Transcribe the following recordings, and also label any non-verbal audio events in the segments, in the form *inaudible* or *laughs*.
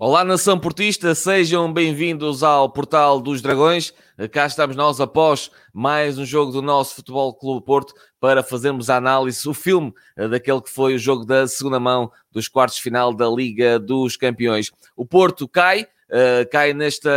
Olá, nação portista, sejam bem-vindos ao Portal dos Dragões. Cá estamos nós após mais um jogo do nosso Futebol Clube Porto para fazermos a análise, o filme eh, daquele que foi o jogo da segunda mão dos quartos de final da Liga dos Campeões. O Porto cai, uh, cai nesta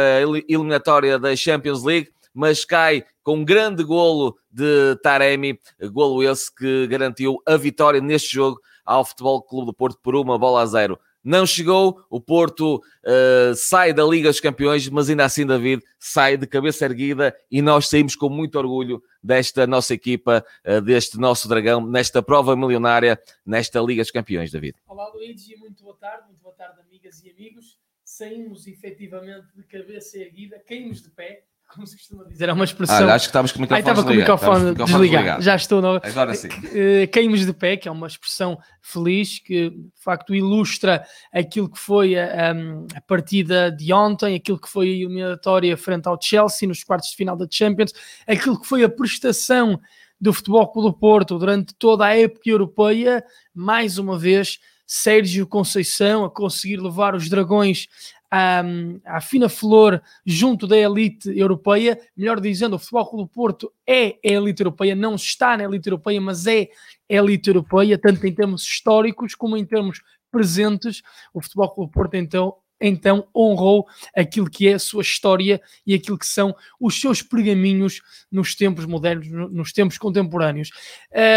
eliminatória da Champions League, mas cai com um grande golo de Taremi, golo esse que garantiu a vitória neste jogo ao Futebol Clube do Porto por uma bola a zero não chegou. O Porto uh, sai da Liga dos Campeões, mas ainda assim, David, sai de cabeça erguida e nós saímos com muito orgulho desta nossa equipa, uh, deste nosso dragão, nesta prova milionária, nesta Liga dos Campeões, David. Olá, Luigi, muito boa tarde, muito boa tarde, amigas e amigos. Saímos efetivamente de cabeça erguida, caímos de pé como se costuma dizer, é uma expressão. Ah, acho que estávamos com o microfone, estava com o microfone desligado. desligado. Já estou. No... Agora sim. Uh, caímos de pé, que é uma expressão feliz que de facto ilustra aquilo que foi a, a, partida de ontem, aquilo que foi a eliminatória frente ao Chelsea nos quartos de final da Champions, aquilo que foi a prestação do Futebol Clube do Porto durante toda a época europeia, mais uma vez. Sérgio Conceição a conseguir levar os Dragões à, à fina flor junto da elite europeia, melhor dizendo, o Futebol Clube do Porto é a elite europeia, não está na elite europeia, mas é a elite europeia, tanto em termos históricos como em termos presentes. O Futebol Clube do Porto, então, então honrou aquilo que é a sua história e aquilo que são os seus pergaminhos nos tempos modernos, nos tempos contemporâneos.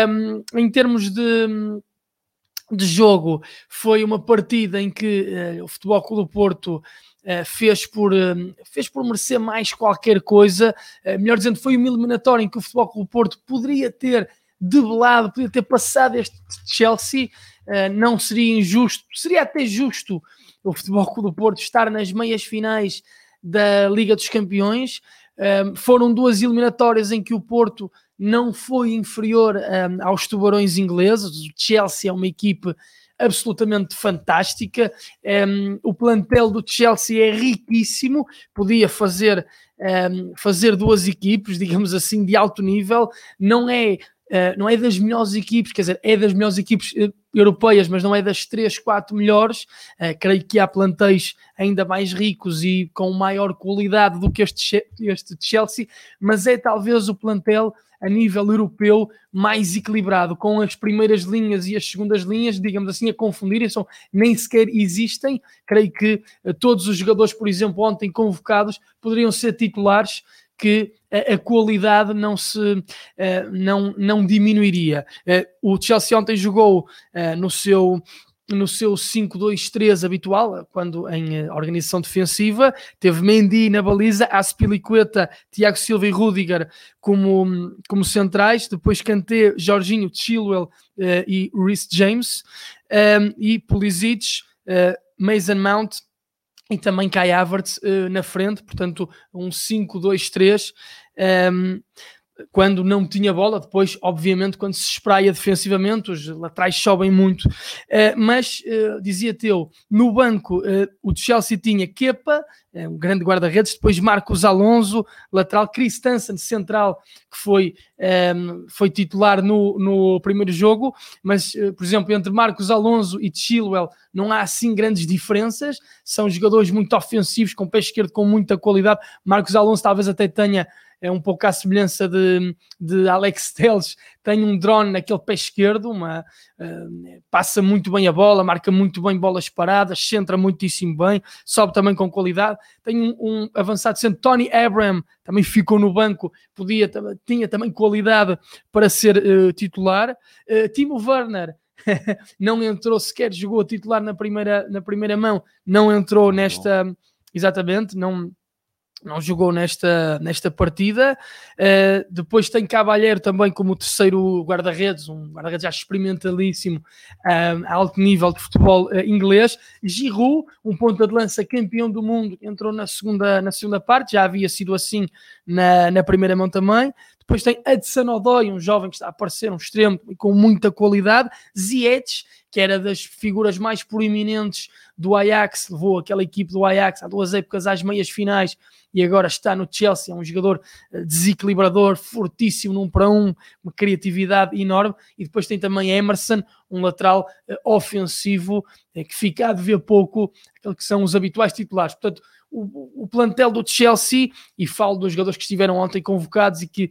Um, em termos de de jogo foi uma partida em que uh, o Futebol Clube do Porto uh, fez, por, uh, fez por merecer mais qualquer coisa, melhor dizendo, foi uma eliminatória em que o Futebol Clube do Porto poderia ter debelado, poderia ter passado este Chelsea, não seria injusto, seria até justo o Futebol Clube do Porto estar nas meias finais da Liga dos Campeões. foram duas eliminatórias em que o Porto não foi inferior um, aos tubarões ingleses. O Chelsea é uma equipe absolutamente fantástica. Um, o plantel do Chelsea é riquíssimo, podia fazer, um, fazer duas equipes, digamos assim, de alto nível. Não é, uh, não é das melhores equipes, quer dizer, é das melhores equipes uh, europeias, mas não é das três, quatro melhores. Uh, creio que há plantéis ainda mais ricos e com maior qualidade do que este, este Chelsea, mas é talvez o plantel a nível europeu mais equilibrado, com as primeiras linhas e as segundas linhas, digamos assim, a confundirem, são, nem sequer existem. Creio que uh, todos os jogadores, por exemplo, ontem convocados, poderiam ser titulares que a, qualidade não se uh, não, não diminuiria. Uh, o Chelsea ontem jogou no seu no seu 5-2-3 habitual, quando em organização defensiva, teve Mendy na baliza, Aspilicueta, Tiago Silva e Rudiger como, como centrais, depois Kanté, Jorginho, Chilwell e Rhys James, e Pulisic, Mason Mount e também Kai Havertz na frente, portanto um 5-2-3. Um, quando não tinha bola, depois, obviamente, quando se espraia defensivamente, os laterais sobem muito. Uh, mas, uh, dizia-te eu, no banco, uh, o Chelsea tinha Kepa, um grande guarda-redes, depois Marcos Alonso, lateral, Chris Tansen, central, que foi, um, ehm, foi titular no, no primeiro jogo, mas, por exemplo, entre Marcos Alonso e Chilwell não há assim grandes diferenças, são jogadores muito ofensivos, com pé esquerdo com muita qualidade. Marcos Alonso talvez até tenha é um pouco à semelhança de, de Alex *laughs* Telles, tem um drone naquele pé esquerdo, uma, uh, passa muito bem a bola, marca muito bem bolas paradas, centra muitíssimo bem, sobe também com qualidade. Tem um, um avançado sendo Tony Abraham, também ficou no banco, podia, tinha também qualidade para ser uh, titular. Uh, Timo Werner *laughs* não entrou sequer, jogou a titular na primeira, na primeira mão, não entrou nesta, exatamente, não não jogou nesta, nesta partida. Uh, depois tem Cabalheiro também como terceiro guarda-redes, um guarda-redes já experimentalíssimo uh, a alto nível de futebol uh, inglês. Giroud, um ponta de lança campeão do mundo, entrou na segunda, na segunda parte, já havia sido assim na, na primeira mão também. Depois tem Edson Odoi, um jovem que está a aparecer, um extremo com muita qualidade. Ziyech, que era das figuras mais proeminentes do Ajax, levou aquela equipe do Ajax há duas épocas às meias finais e agora está no Chelsea, é um jogador eh, desequilibrador, fortíssimo num para um, uma criatividade enorme. E depois tem também Emerson, um lateral ofensivo que fica a dever pouco aquilo que são os habituais titulares. Portanto, o, o, plantel do Chelsea, e falo dos jogadores que estiveram ontem convocados e que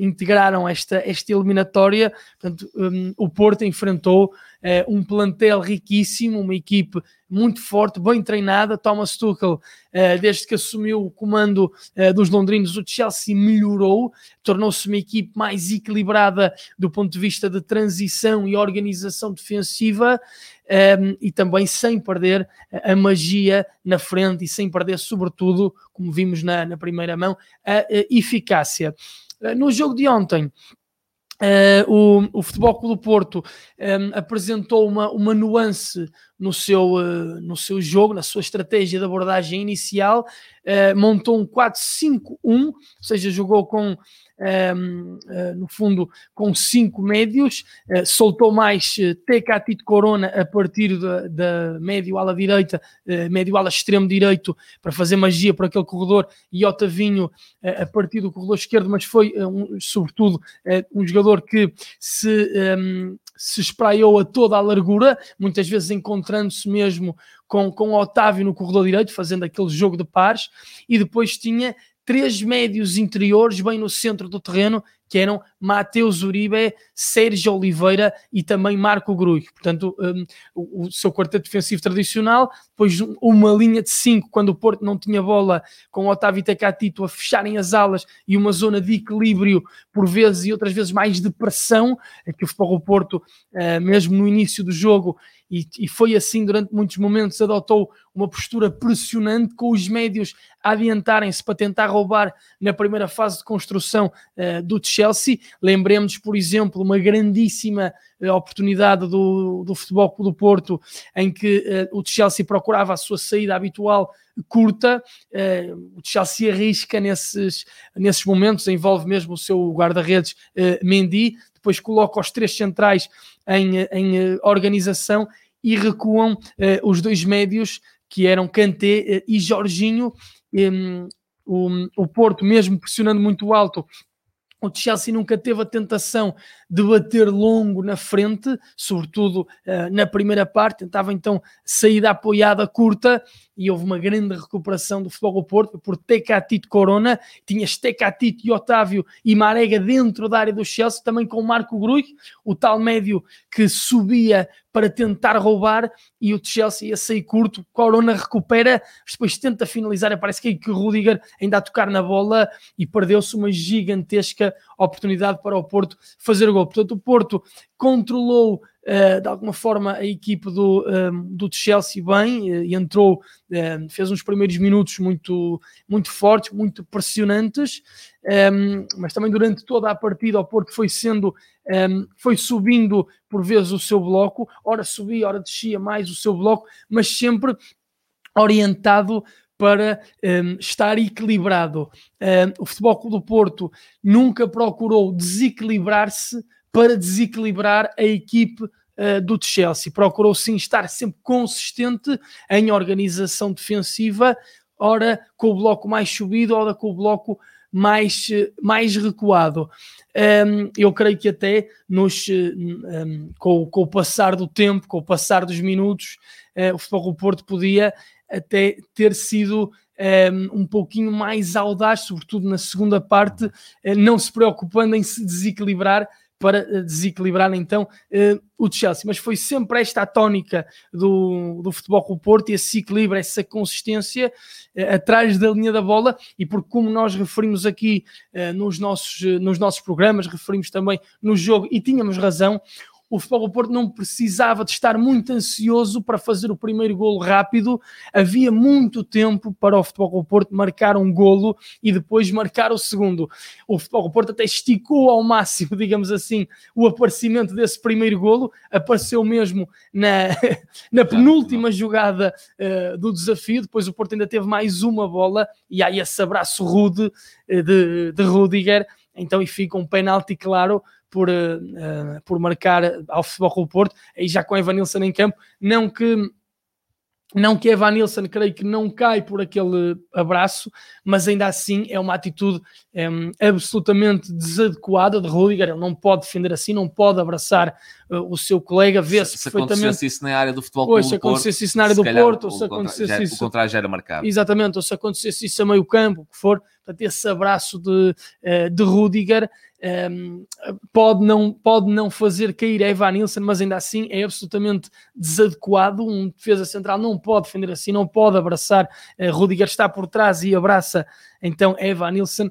integraram esta, esta eliminatória, portanto, um, o Porto enfrentou um plantel riquíssimo, uma equipe muito forte, bem treinada. Thomas Tuchel, uh, desde que assumiu o comando uh, dos londrinos, o Chelsea melhorou, tornou-se uma equipe mais equilibrada do ponto de vista de transição e organização defensiva. Um, e também sem perder a magia na frente e sem perder, sobretudo, como vimos na, na primeira mão, a, eficácia. Uh, no jogo de ontem, Uh, o, o Futebol Clube do Porto um, apresentou uma, uma nuance no seu, uh, no seu jogo, na sua estratégia de abordagem inicial, uh, montou um 4-5-1, ou seja, jogou com um, uh, no fundo, com cinco médios, soltou mais uh, Teca Tito Corona a partir da, da médio ala direita, médio ala extremo direito, para fazer magia por aquele corredor, e Otavinho a partir do corredor esquerdo, mas foi, sobretudo, um jogador que se. Se espraiou a toda a largura, muitas vezes encontrando-se mesmo com, com Otávio no corredor direito, fazendo aquele jogo de pares, e depois tinha três médios interiores bem no centro do terreno, que eram Mateus Uribe, Sérgio Oliveira e também Marco Gruig. Portanto, um, o, o, seu quarteto defensivo tradicional, depois uma linha de cinco, quando o Porto não tinha bola, com Otávio e Tecatito a fecharem as alas e uma zona de equilíbrio, por vezes e outras vezes mais de pressão, é que o Futebol Porto, uh, mesmo no início do jogo, e, e, foi assim durante muitos momentos, adotou uma postura pressionante com os médios a adiantarem-se para tentar roubar na primeira fase de construção uh, do Chelsea. Lembremos, por exemplo, uma grandíssima uh, oportunidade do, do Futebol do Porto, em que uh, o Chelsea procurava a sua saída habitual curta. o Chelsea arrisca nesses, nesses momentos, envolve mesmo o seu guarda-redes Mendy, depois coloca os três centrais em, em organização e recuam os dois médios que eram Kanté e Jorginho. Um, o, o Porto, mesmo pressionando muito alto, o Chelsea nunca teve a tentação de bater longo na frente, sobretudo uh, na primeira parte, tentava então saída apoiada curta e houve uma grande recuperação do Futebol do Porto por Tecatito Corona, tinhas Tecatito e Otávio e Marega dentro da área do Chelsea, também com o Marco Gruig, o tal médio que subia para tentar roubar. E o Chelsea ia sair curto, Corona recupera, depois tenta finalizar, parece que, que o Rudiger ainda a tocar na bola e perdeu-se uma gigantesca oportunidade para o Porto fazer o gol. Portanto, o Porto controlou uh, de alguma forma a equipe do, um, ehm, do Chelsea bem uh, e entrou, uh, fez uns primeiros minutos muito, muito fortes, muito pressionantes, um, ehm, mas também durante toda a partida o Porto foi sendo, um, ehm, foi subindo por vezes o seu bloco, ora subia, ora descia mais o seu bloco, mas sempre orientado para um, estar equilibrado. Um, o Futebol do Porto nunca procurou desequilibrar-se para desequilibrar a equipe uh, do Chelsea. Procurou sim estar sempre consistente em organização defensiva, ora com o bloco mais subido, ora com o bloco mais, mais recuado. Um, eu creio que até nos, um, com, com, o passar do tempo, com o passar dos minutos, uh, o Futebol Porto podia até ter sido um, um pouquinho mais audaz, sobretudo na segunda parte, uh, não se preocupando em se desequilibrar para eh, desequilibrar então uh, o Chelsea. Mas foi sempre esta a tónica do, do futebol com o Porto, esse equilíbrio, essa consistência uh, atrás da linha da bola, e porque como nós referimos aqui nos, nossos, nos nossos programas, referimos também no jogo, e tínhamos razão, o Futebol do Porto não precisava de estar muito ansioso para fazer o primeiro golo rápido. Havia muito tempo para o Futebol do Porto marcar um golo e depois marcar o segundo. O Futebol do Porto até esticou ao máximo, *laughs* digamos assim, o aparecimento desse primeiro golo. Apareceu mesmo na, *laughs* na penúltima jogada uh, do desafio. Depois o Porto ainda teve mais uma bola e aí esse abraço rude uh, de, de Rudiger. Então, e fica um penalti claro por, uh, por marcar ao Futebol Clube Porto, aí já com Evanilson em campo, não que não que Evanilson creio que não cai por aquele abraço, mas ainda assim é uma atitude um, absolutamente desadequada de Rudiger. Ele não pode defender assim, não pode abraçar o seu colega, vê-se perfeitamente. Se acontecesse isso na área do futebol pois, se acontecesse isso na área do Porto, ou se acontecesse isso... O contrário já era marcado. Exatamente, ou se acontecesse isso a meio campo, o que for, portanto, esse abraço de, de Rudiger um, pode, não, pode não fazer cair a Evan Nilsson, mas ainda assim é absolutamente desadequado. Um defesa central não pode defender assim, não pode abraçar. Uh, Rudiger está por trás e abraça então Evan Nilsson,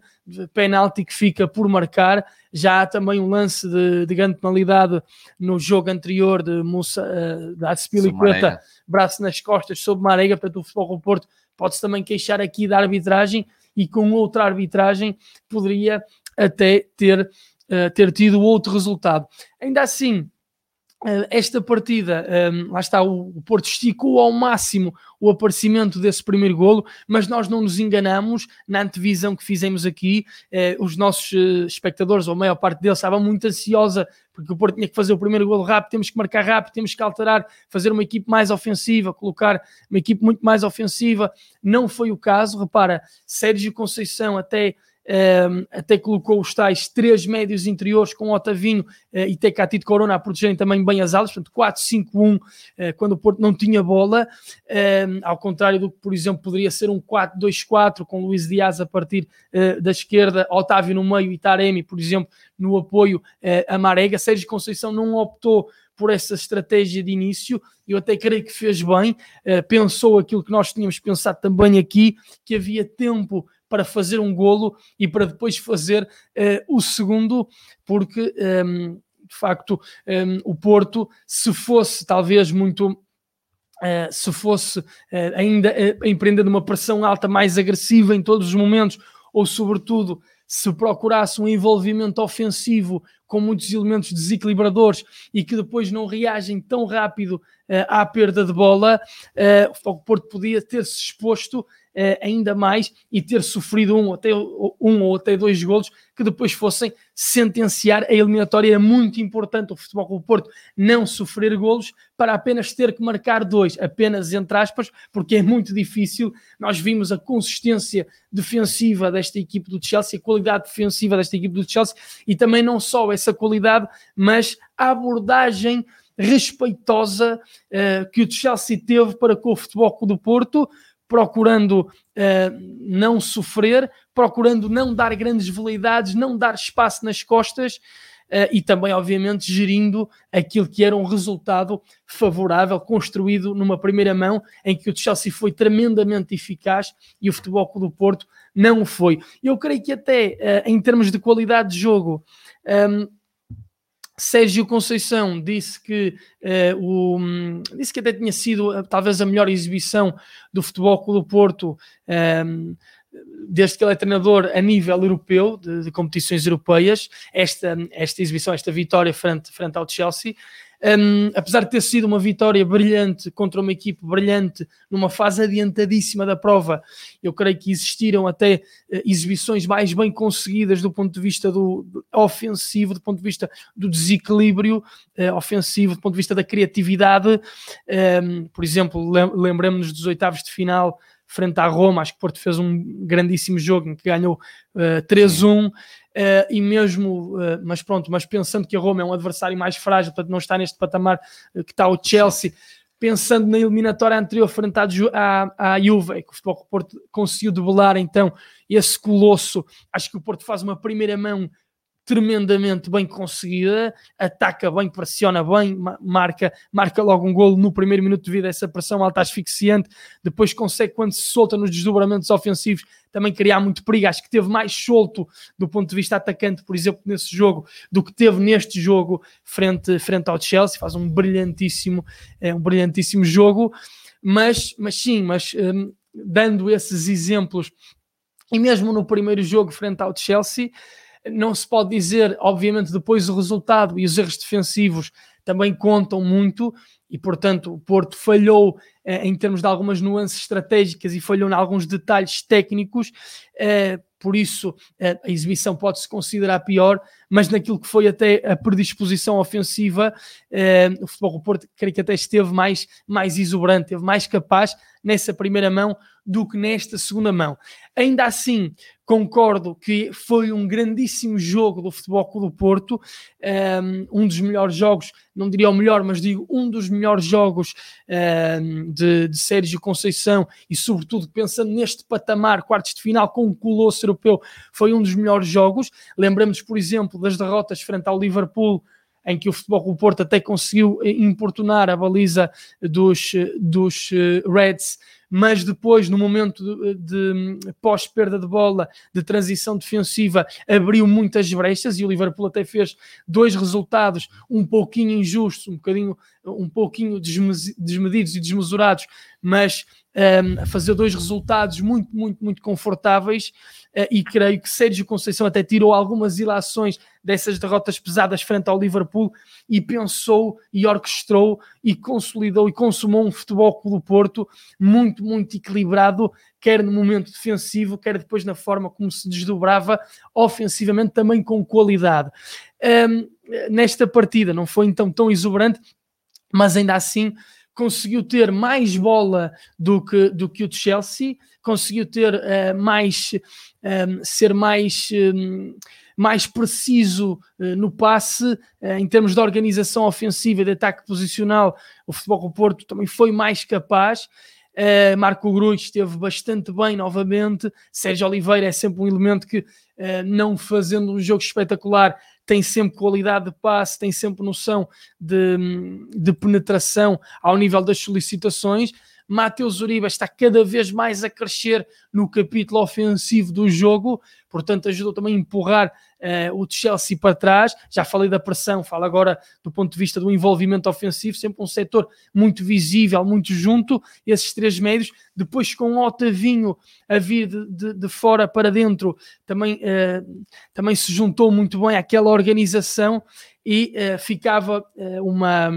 penalti que fica por marcar. Já há também um lance de, de grande penalidade no jogo anterior de Musa, uh, da Aspilicueta, braço nas costas sobre Marega, portanto o Futebol do Porto pode-se também queixar aqui da arbitragem e com outra arbitragem poderia até ter, uh, ter tido outro resultado. Ainda assim, esta partida, ehm, lá está, o, Porto esticou ao máximo o aparecimento desse primeiro golo, mas nós não nos enganamos na antevisão que fizemos aqui. Uh, os nossos espectadores, ou a maior parte deles, estavam muito ansiosa porque o Porto tinha que fazer o primeiro golo rápido, temos que marcar rápido, temos que alterar, fazer uma equipe mais ofensiva, colocar uma equipe muito mais ofensiva. Não foi o caso, repara, Sérgio Conceição até um, até colocou os tais três médios interiores com Otavinho uh, e Tecatito Corona a protegerem também bem as alas, portanto 4-5-1 uh, quando o Porto não tinha bola, um, ao contrário do que, por exemplo, poderia ser um 4-2-4 com Luís Dias a partir uh, da esquerda, Otávio no meio e Taremi, por exemplo, no apoio a Marega. Sérgio Conceição não optou por essa estratégia de início. Eu até creio que fez bem, pensou aquilo que nós tínhamos pensado também aqui, que havia tempo para fazer um golo e para depois fazer uh, o segundo, porque um, ehm, de facto um, ehm, o Porto, se fosse talvez muito Uh, se fosse uh, ainda uh, empreendendo uma pressão alta mais agressiva em todos os momentos, ou sobretudo se procurasse um envolvimento ofensivo com muitos elementos desequilibradores e que depois não reagem tão rápido à perda de bola, o Porto podia ter-se exposto uh, ainda mais e ter sofrido um, até, um ou até dois golos que depois fossem sentenciar a eliminatória. É muito importante o Futebol Clube Porto não sofrer golos para apenas ter que marcar dois, apenas entre aspas, porque é muito difícil. Nós vimos a consistência defensiva desta equipe do Chelsea, a qualidade defensiva desta equipe do Chelsea e também não só essa qualidade, mas a abordagem respeitosa uh, que o Chelsea teve para com o Futebol Clube do Porto, procurando uh, não sofrer, procurando não dar grandes veleidades, não dar espaço nas costas uh, e também, obviamente, gerindo aquilo que era um resultado favorável, construído numa primeira mão, em que o Chelsea foi tremendamente eficaz e o Futebol Clube do Porto não foi. Eu creio que até uh, em termos de qualidade de jogo. Um, Sérgio Conceição disse que, uh, o, disse que até tinha sido uh, talvez a melhor exibição do Futebol Clube Porto um, ehm, desde que ele é treinador a nível europeu, de, de, competições europeias, esta, esta exibição, esta vitória frente, frente ao Chelsea. Um, apesar de ter sido uma vitória brilhante contra uma equipe brilhante numa fase adiantadíssima da prova, eu creio que existiram até uh, exibições mais bem conseguidas do ponto de vista do, do ofensivo, do ponto de vista do desequilíbrio uh, ofensivo, do ponto de vista da criatividade. Um, por exemplo, lem lembramos-nos dos oitavos de final frente à Roma, acho que Porto fez um grandíssimo jogo em que ganhou uh, 3-1. Uh, e mesmo, uh, mas pronto, mas pensando que a Roma é um adversário mais frágil, portanto não está neste patamar uh, que está o Chelsea, pensando na eliminatória anterior frente à, à, à Juve, que o Futebol Porto conseguiu debelar então esse colosso, acho que o Porto faz uma primeira mão tremendamente bem conseguida, ataca bem, pressiona bem, marca, marca logo um golo no primeiro minuto devido a essa pressão alta asfixiante, depois consegue quando se solta nos desdobramentos ofensivos também criar muito perigo, acho que teve mais solto do ponto de vista atacante, por exemplo, nesse jogo, do que teve neste jogo frente, frente ao Chelsea, faz um brilhantíssimo, é, um brilhantíssimo jogo, mas, mas sim, mas um, dando esses exemplos, e mesmo no primeiro jogo frente ao Chelsea, não se pode dizer, obviamente, depois o resultado e os erros defensivos também contam muito e, portanto, o Porto falhou eh, em termos de algumas nuances estratégicas e falhou em alguns detalhes técnicos. Eh, por isso, eh, a exibição pode-se considerar pior, mas naquilo que foi até a predisposição ofensiva, eh, o Futebol do Porto, creio que até esteve mais, mais exuberante, esteve mais capaz nessa primeira mão do que nesta segunda mão. Ainda assim, concordo que foi um grandíssimo jogo do Futebol Clube do Porto, um dos melhores jogos, não diria o melhor, mas digo um dos melhores jogos de, de Sérgio Conceição e sobretudo pensando neste patamar, quartos de final com o Colosso Europeu, foi um dos melhores jogos. Lembramos, por exemplo, das derrotas frente ao Liverpool, em que o Futebol Clube Porto até conseguiu eh, importunar a baliza dos, eh, dos eh, Reds mas depois, no momento de, de pós-perda de bola, de transição defensiva, abriu muitas brechas e o Liverpool até fez dois resultados um pouquinho injustos, um bocadinho, um pouquinho desmedidos e desmesurados, mas um, a fazer dois resultados muito, muito, muito confortáveis e creio que Sérgio Conceição até tirou algumas ilações dessas derrotas pesadas frente ao Liverpool e pensou e orquestrou e consolidou e consumou um futebol do Porto muito, muito equilibrado, quer no momento defensivo, quer depois na forma como se desdobrava ofensivamente, também com qualidade. Um, nesta partida não foi então tão exuberante, mas ainda assim conseguiu ter mais bola do que, do que o Chelsea, conseguiu ter uh, mais um, eh, ser mais um, eh, mais preciso uh, no passe uh, em termos de organização ofensiva de ataque posicional o futebol do Porto também foi mais capaz Uh, Marco Gruz esteve bastante bem novamente. Sérgio Oliveira é sempre um elemento que, uh, não fazendo um jogo espetacular, tem sempre qualidade de passe, tem sempre noção de, de penetração ao nível das solicitações. Mateus Uribe está cada vez mais a crescer no capítulo ofensivo do jogo, portanto ajudou também a empurrar uh, o Chelsea para trás. Já falei da pressão, falo agora do ponto de vista do envolvimento ofensivo, sempre um setor muito visível, muito junto, esses três médios. Depois com o Otavinho a vir de, de, de fora para dentro, também, uh, também se juntou muito bem àquela organização e uh, ficava uh, uma,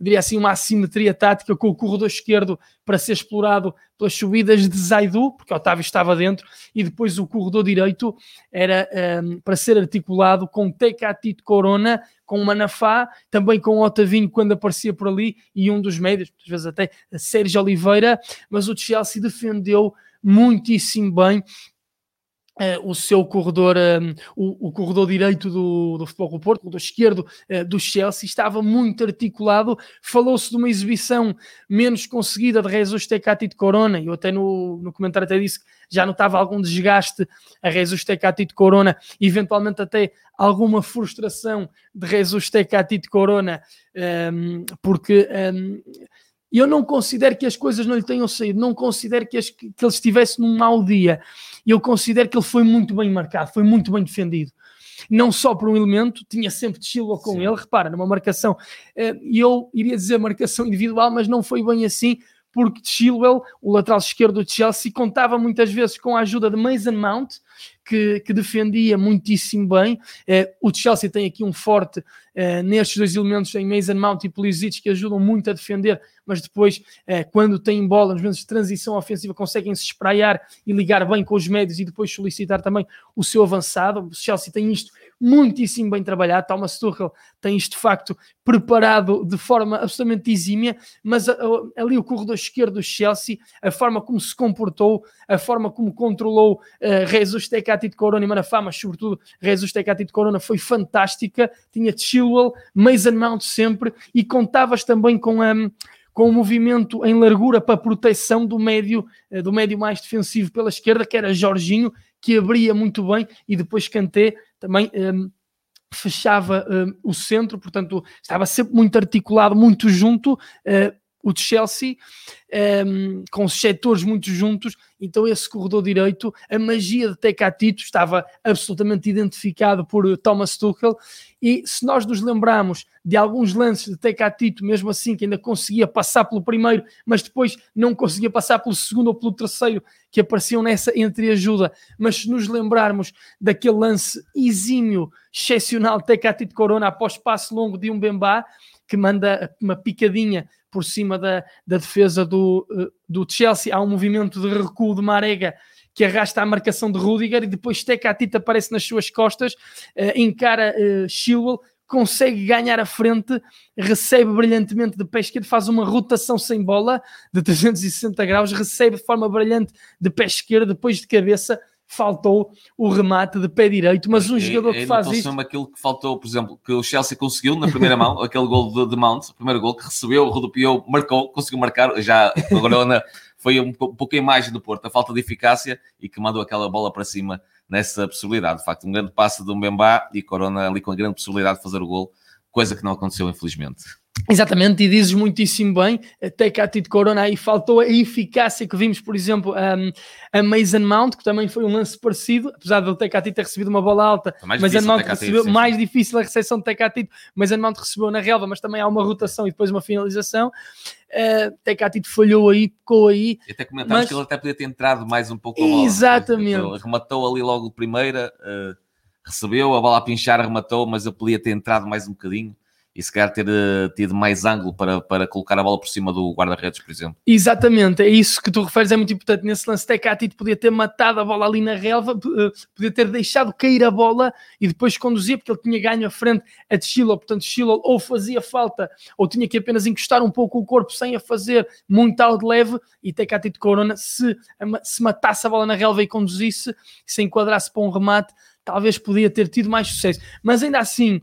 diria assim, uma assimetria tática com o corredor esquerdo para ser explorado pelas subidas de Zaidu, porque Otávio estava dentro, e depois o corredor direito era um, ehm, para ser articulado com Tecatito Corona, com Manafá, também com Otavinho quando aparecia por ali, e um dos médios, às vezes até Sérgio Oliveira, mas o Chelsea defendeu muitíssimo bem Uh, o seu corredor, um, o, o, corredor direito do, do Futebol do Porto, o corredor esquerdo uh, do Chelsea, estava muito articulado. Falou-se de uma exibição menos conseguida de Jesus Tecati de Corona. Eu até no, no comentário até disse que já notava algum desgaste a Jesus Tecati de Corona, eventualmente até alguma frustração de Jesus Tecati de Corona, um, porque um, eu não considero que as coisas não lhe tenham saído, não considero que, as, que ele estivesse num mau dia e eu considero que ele foi muito bem marcado, foi muito bem defendido. Não só por um elemento, tinha sempre Chilwell com Sim. ele, repara, numa marcação, eh, e eu iria dizer marcação individual, mas não foi bem assim, porque Chilwell, o lateral esquerdo do Chelsea, contava muitas vezes com a ajuda de Mason Mount, que, que defendia muitíssimo bem. Eh, o Chelsea tem aqui um forte eh, nestes dois elementos em Mason Mount e Pulisic que ajudam muito a defender, mas depois, eh, quando têm bola, nos momentos de transição ofensiva, conseguem se espraiar e ligar bem com os médios e depois solicitar também o seu avançado. O Chelsea tem isto muitíssimo bem trabalhado. Thomas Tuchel tem isto de facto preparado de forma absolutamente exímia, mas ali o corredor esquerdo do Chelsea, a forma como se comportou, a forma como controlou uh, Jesus De Corona e Manafá, mas sobretudo Jesus de Corona foi fantástica. Tinha Chilwell, Mason Mount sempre e contavas também com a. Um, com o um movimento em largura para proteção do médio, eh, do médio mais defensivo pela esquerda, que era Jorginho, que abria muito bem, e depois Kanté também um, fechava um, o centro, portanto estava sempre muito articulado, muito junto. Uh, o de Chelsea, um, com os setores muito juntos, então esse corredor direito, a magia de Tecatito estava absolutamente identificado por Thomas Tuchel, e se nós nos lembrarmos de alguns lances de Tecatito, mesmo assim, que ainda conseguia passar pelo primeiro, mas depois não conseguia passar pelo segundo ou pelo terceiro, que apareciam nessa entreajuda, mas se nos lembrarmos daquele lance exímio, excepcional, Tecatito Corona após passo longo de um Bembá, que manda uma picadinha por cima da, da defesa do, eh, do Chelsea. Há um movimento de recuo de Marega que arrasta a marcação de Rudiger e depois Tecatita aparece nas suas costas, uh, encara Chilwell, consegue ganhar a frente, recebe brilhantemente de pé esquerdo, faz uma rotação sem bola de 360 graus, recebe de forma brilhante de pé esquerdo, depois de cabeça, faltou o remate de pé direito, mas um jogador que faz isso... aquilo que faltou, por exemplo, que o Chelsea conseguiu na primeira mão, *laughs* aquele gol de, de Mount, o primeiro gol que recebeu, rodopiou, marcou, conseguiu marcar, já agora foi um, um pouco a imagem do Porto, a falta de eficácia e que mandou aquela bola para cima nessa possibilidade. De facto, um grande passe do Mbemba e Corona ali com a grande possibilidade de fazer o gol, coisa que não aconteceu, infelizmente. Exatamente, e dizes muitíssimo bem, até cá de Corona aí faltou a eficácia que vimos, por exemplo, um, a Mason Mount, que também foi um lance parecido, apesar de o ter recebido uma bola alta, mas Mason Mount recebeu sim, mais difícil a recepção de Tecatito, Mason Mount recebeu na relva, mas também há uma rotação e depois uma finalização. Uh, Tecatito falhou aí, pecou aí. E até comentámos mas... que ele até podia ter entrado mais um pouco a bola. Exatamente. Ele rematou ali logo primeira, uh, recebeu a bola a pinchar, rematou, mas ele podia ter entrado mais um bocadinho e se calhar ter uh, tido mais ângulo para, para colocar a bola por cima do guarda-redes, por exemplo. Exatamente, é isso que tu referes, é muito importante. Nesse lance, Tecatito podia ter matado a bola ali na relva, uh, podia ter deixado cair a bola e depois conduzir, porque ele tinha ganho a frente a de Chilo, portanto, Chilo ou fazia falta ou tinha que apenas encostar um pouco o corpo sem a fazer muito ao de leve e Tecatito Corona, se, se matasse a bola na relva e conduzisse, se enquadrasse para um remate, talvez podia ter tido mais sucesso. Mas ainda assim,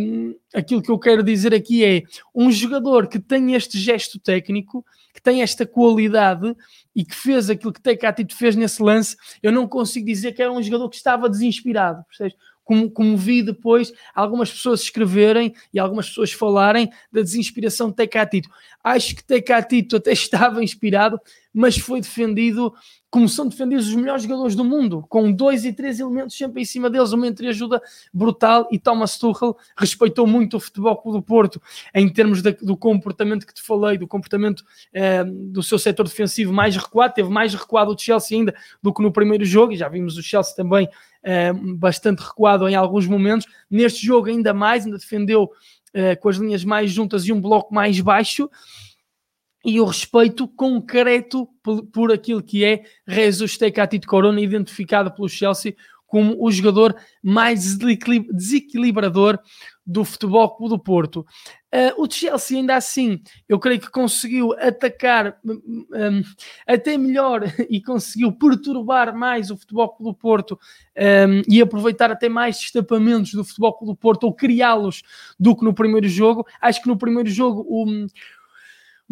um, aquilo que eu quero dizer aqui é um jogador que tem este gesto técnico, que tem esta qualidade e que fez aquilo que Tecatito fez nesse lance, eu não consigo dizer que era um jogador que estava desinspirado, percebes? Como, como vi depois algumas pessoas escreverem e algumas pessoas falarem da desinspiração de Tecatito. Acho que Tecatito até *laughs* estava inspirado, mas foi defendido como são defendidos os melhores jogadores do mundo, com dois e três elementos sempre em cima deles, uma entreajuda brutal e Thomas Tuchel respeitou muito o futebol do Porto em termos de, do comportamento que te falei, do comportamento eh, do seu setor defensivo mais recuado, teve mais recuado o Chelsea ainda do que no primeiro jogo, e já vimos o Chelsea também eh, bastante recuado em alguns momentos, neste jogo ainda mais, ainda defendeu eh, com as linhas mais juntas e um bloco mais baixo, e o respeito concreto por, por aquilo que é Jesus Tecatito Corona, identificado pelo Chelsea como o jogador mais desequilibrador do Futebol do Porto. Uh, o Chelsea ainda assim, eu creio que conseguiu atacar um, um, até melhor *laughs* e conseguiu perturbar mais o Futebol do Porto um, e aproveitar até mais destapamentos do Futebol do Porto ou criá-los do que no primeiro jogo. Acho que no primeiro jogo o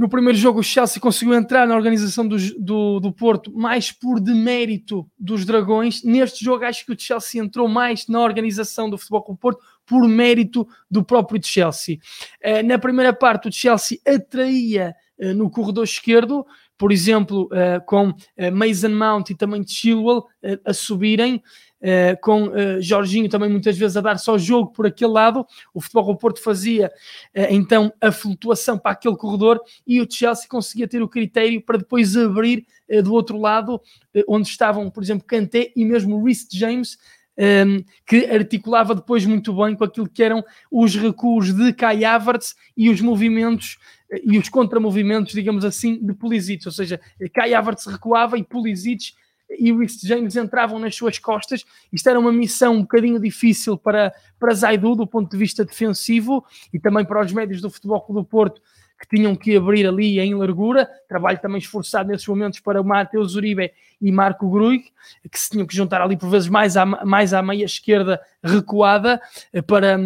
no primeiro jogo, o Chelsea conseguiu entrar na organização do, do, do, Porto mais por demérito dos Dragões. Neste jogo, acho que o Chelsea entrou mais na organização do Futebol com o Porto por mérito do próprio Chelsea. Uh, na primeira parte, o Chelsea atraía uh, no corredor esquerdo, por exemplo, uh, com Mason Mount e também Chilwell a subirem. Uh, com uh, Jorginho também muitas vezes a dar só jogo por aquele lado. O Futebol do Porto fazia uh, então a flutuação para aquele corredor e o Chelsea conseguia ter o critério para depois abrir do outro lado, onde estavam, por exemplo, Kanté e mesmo Rhys James. Um, ehm, que articulava depois muito bem com aquilo que eram os recuos de Kai Havertz e os movimentos e os contramovimentos, digamos assim, de Pulisic, ou seja, Kai Havertz recuava e Pulisic e o Rhys James entravam nas suas costas. Isto era uma missão um bocadinho difícil para, para Zaidu do ponto de vista defensivo e também para os médios do Futebol Clube do Porto que tinham que abrir ali em largura, trabalho também esforçado nesses momentos para o Mateus Uribe e Marco Gruig, que se tinham que juntar ali por vezes mais à, mais à meia esquerda recuada eh, para,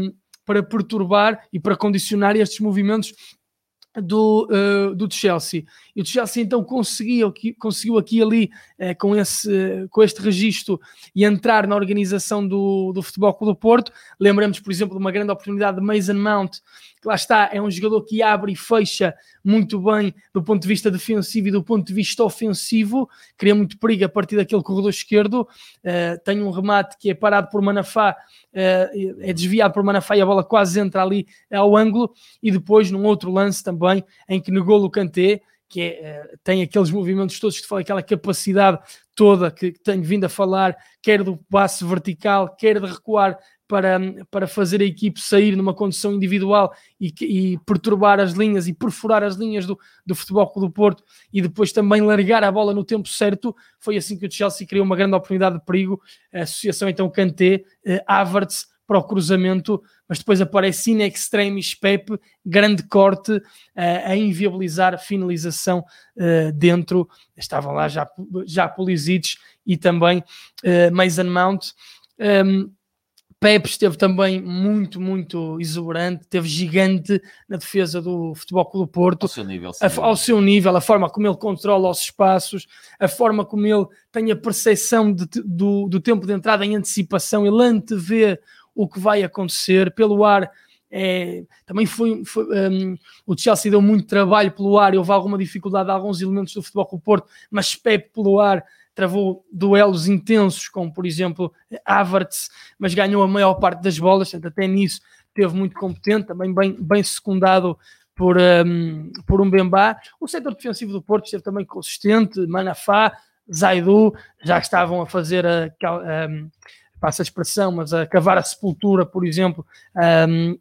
para perturbar e para condicionar estes movimentos do, uh, do Chelsea. E o Chelsea então conseguiu, conseguiu aqui ali uh, com, esse, com este registro e entrar na organização do, do Futebol Clube do Porto. Lembramos, por exemplo, de uma grande oportunidade de Mason Mount, que lá está, é um jogador que abre e fecha muito bem do ponto de vista defensivo e do ponto de vista ofensivo, cria muito perigo a partir daquele corredor esquerdo. Uh, tem um remate que é parado por Manafá, é desviado por Manafá e a bola quase entra ali ao ângulo, e depois num outro lance também em que negou o Kanté que é, uh, tem aqueles movimentos todos que falei, aquela capacidade toda que tenho vindo a falar, quer do passe vertical, quer de recuar para, para fazer a equipe sair numa condição individual e, e, perturbar as linhas e perfurar as linhas do, do Futebol Clube do Porto e depois também largar a bola no tempo certo. Foi assim que o Chelsea criou uma grande oportunidade de perigo. A associação então Kanté, uh, Havertz, para o cruzamento, mas depois aparece in extremis Pepe, grande corte uh, a inviabilizar a finalização uh, dentro. Estavam lá já, já Pulisic e também uh, Mason Mount. Um, ehm, Pepe esteve também muito, muito exuberante, teve gigante na defesa do Futebol Clube Porto. Ao seu nível, a, ao seu nível, a forma como ele controla os espaços, a forma como ele tem a percepção de, do, do tempo de entrada em antecipação, ele antevê o que vai acontecer pelo ar. É, também foi, foi um, o Chelsea deu muito trabalho pelo ar, houve alguma dificuldade a alguns elementos do Futebol Clube Porto, mas Pepe pelo ar travou duelos intensos, como por exemplo Havertz, mas ganhou a maior parte das bolas, até nisso teve muito competente, também bem, bem secundado por, um, por um Bembá. O setor defensivo do Porto esteve também consistente, Manafá, Zaidu, já estavam a fazer a, a, um, passa a expressão, mas a cavar a sepultura, por exemplo,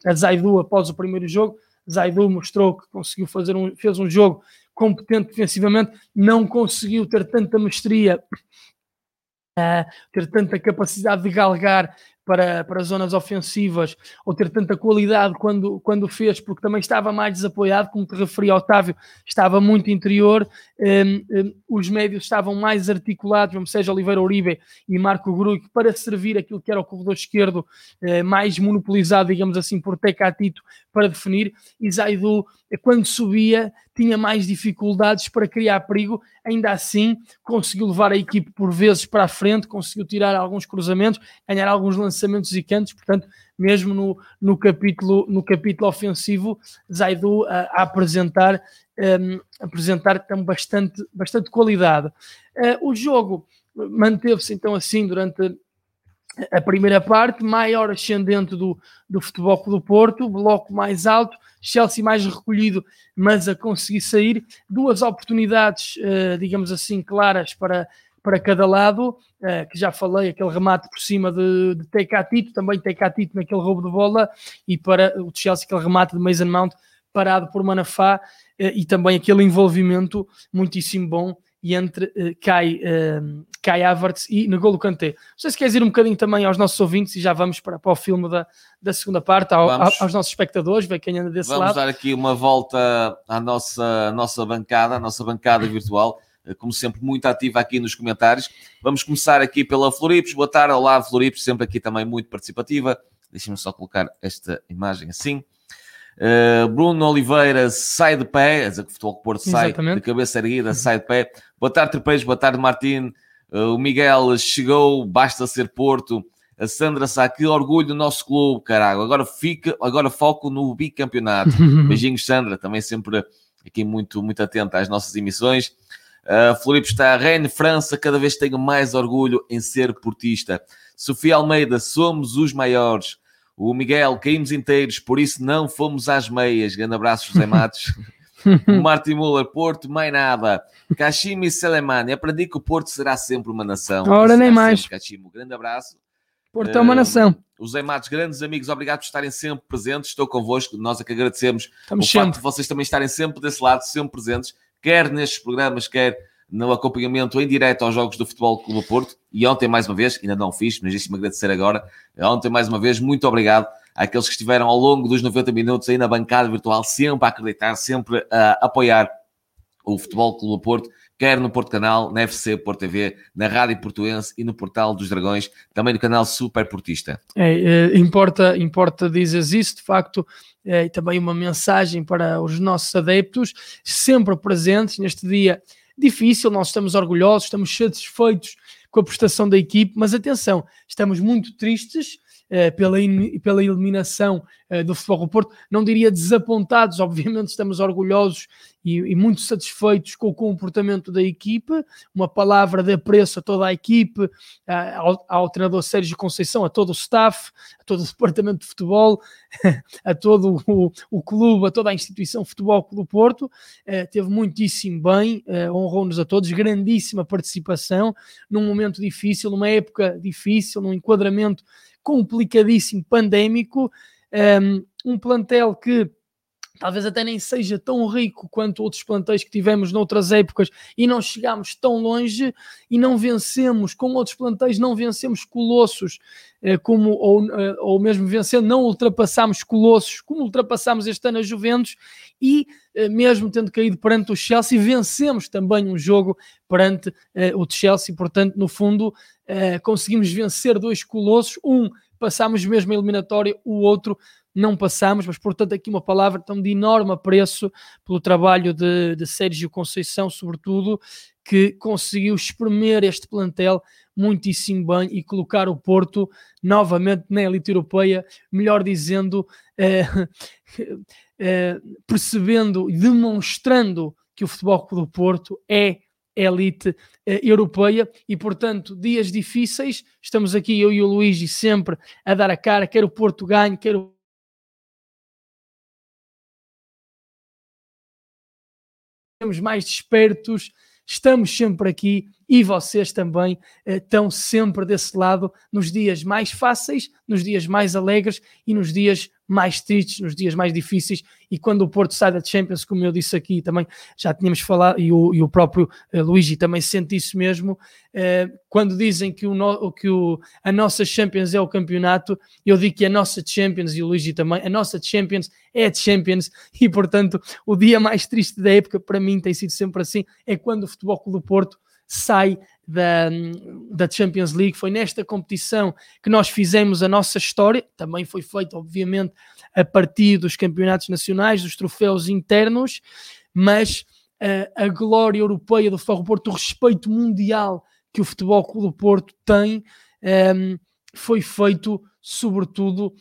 a Zaidu após o primeiro jogo. Zaidu mostrou que conseguiu fazer um, fez um jogo competente defensivamente, não conseguiu ter tanta mestria, uh, ter tanta capacidade de galgar para, para zonas ofensivas ou ter tanta qualidade quando, quando fez, porque também estava mais desapoiado, como te referi, Otávio, estava muito interior, um, um, os médios estavam mais articulados, como seja Oliveira Uribe e Marco Gruig, para servir aquilo que era o corredor esquerdo uh, mais monopolizado, digamos assim, por Tecatito para definir, e Zaidu, eh, quando subia, tinha mais dificuldades para criar perigo, ainda assim conseguiu levar a equipe por vezes para a frente, conseguiu tirar alguns cruzamentos, ganhar alguns lançamentos e cantos, portanto, mesmo no, no, capítulo, no capítulo ofensivo, Zaidu a, a apresentar, um, apresentar também bastante, bastante qualidade. Uh, o jogo manteve-se então assim durante a primeira parte, maior ascendente do, do Futebol do Porto, bloco mais alto, Chelsea mais recolhido, mas a conseguir sair. Duas oportunidades, uh, digamos assim, claras para, para cada lado, uh, que já falei, aquele remate por cima de, de Tecatito, também Tecatito naquele roubo de bola, e para o Chelsea aquele remate de Mason Mount parado por Manafá, uh, e também aquele envolvimento muitíssimo bom e entre uh, Kai, uh, Kai Havertz e N'Golo Kanté. Não sei se queres ir um bocadinho também aos nossos ouvintes e já vamos para, para o filme da, da segunda parte, ao, aos nossos espectadores, ver quem anda desse vamos lado. Vamos dar aqui uma volta à nossa, à nossa bancada, à nossa bancada virtual, eh, como sempre muito ativa aqui nos comentários. Vamos começar aqui pela Floripes. Boa tarde, olá Floripes, sempre aqui também muito participativa. Deixem-me só colocar esta imagem assim. Uh, Bruno Oliveira sai de pé, dizer que o Futebol Porto sai Exatamente. de cabeça erguida, uhum. sai de pé. Boa tarde, Trepeiros, boa tarde, Martim. Uh, o Miguel chegou, basta ser Porto. A Sandra Sá, que orgulho do nosso clube, caralho. Agora fica, agora foco no bicampeonato. *laughs* Beijinhos, Sandra, também sempre aqui muito, muito atenta às nossas emissões. Uh, Felipe está, Rennes, França, cada vez tenho mais orgulho em ser portista. Sofia Almeida, somos os maiores. O Miguel, caímos inteiros, por isso não fomos às meias. Grande abraço, José Matos. *laughs* Martin Muller, Porto, mais nada. Kashimi Selemani, aprendi que o Porto será sempre uma nação. Ora, nem mais. Kashimo, grande abraço. Porto é uma nação. Os Zé Matos, grandes amigos, obrigado por estarem sempre presentes. Estou convosco, nós é que agradecemos Estamos o sempre. facto de vocês também estarem sempre desse lado, sempre presentes, quer nestes programas, quer no acompanhamento em direto aos jogos do Futebol Clube Porto. E ontem, mais uma vez, ainda não fiz, mas deixe-me agradecer agora. Ontem, mais uma vez, muito obrigado àqueles que estiveram ao longo dos 90 minutos aí na bancada virtual, sempre a acreditar, sempre a apoiar o Futebol Clube Porto, quer no Porto Canal, na FC Porto TV, na Rádio Portuense e no Portal dos Dragões, também no canal Super Portista. É, é, importa, importa dizes isso, de facto, é também uma mensagem para os nossos adeptos, sempre presentes neste dia difícil, nós estamos orgulhosos, estamos satisfeitos com a prestação da equipe, mas atenção, estamos muito tristes pela, pela eliminação uh, do Futebol do Porto, não diria desapontados, *laughs* obviamente estamos orgulhosos e, e, muito satisfeitos com o comportamento da equipe, uma palavra de apreço a toda a equipe, ao, ao, treinador Sérgio Conceição, a todo o staff, a todo o *laughs* departamento de futebol, *laughs* a todo o, o clube, a toda a instituição Futebol do Porto, uh, teve muitíssimo bem, honrou-nos a todos, grandíssima participação, num momento difícil, numa época difícil, num enquadramento complicadíssimo, pandémico, um, plantel que talvez até nem seja tão rico quanto outros plantéis que tivemos noutras épocas e não chegámos tão longe e não vencemos, com outros plantéis não vencemos colossos, eh, como, ou, eh, ou mesmo vencendo, não ultrapassamos colossos, como ultrapassamos este ano a Juventus e eh, mesmo tendo caído perante o Chelsea, vencemos também um jogo perante o Chelsea, portanto, no fundo, conseguimos vencer dois colossos, um passámos mesmo a eliminatória, o outro não passamos, mas portanto aqui uma palavra tão de enorme apreço pelo trabalho de, de Sérgio Conceição, sobretudo, que conseguiu espremer este plantel muitíssimo bem e colocar o Porto novamente na elite europeia, melhor dizendo, eh, *laughs* eh, percebendo e demonstrando que o Futebol do Porto é elite eh, europeia e, portanto, dias difíceis. Estamos aqui, eu e o Luigi, sempre a dar a cara, quer o Porto ganhe, quer o estamos mais despertos, estamos sempre aqui e vocês também eh, estão sempre desse lado nos dias mais fáceis, nos dias mais alegres e nos dias mais tristes, nos dias mais difíceis. E quando o Porto sai da Champions, como eu disse aqui também, já tínhamos falado, e o, e o próprio uh, Luigi também sente isso mesmo. Uh, quando dizem que, o, que o, a nossa Champions é o campeonato, eu digo que a nossa Champions, e o Luigi também, a nossa Champions é a Champions, *laughs* e portanto o dia mais triste da época para mim tem sido sempre assim, é quando o Futebol Clube do Porto sai da, da Champions League. Foi nesta competição que nós fizemos a nossa história. Também foi feito, obviamente, a partir dos campeonatos nacionais, dos troféus internos, mas uh, a glória europeia do Futebol Porto, o respeito mundial que o Futebol Clube do Porto tem, um, ehm, foi feito sobretudo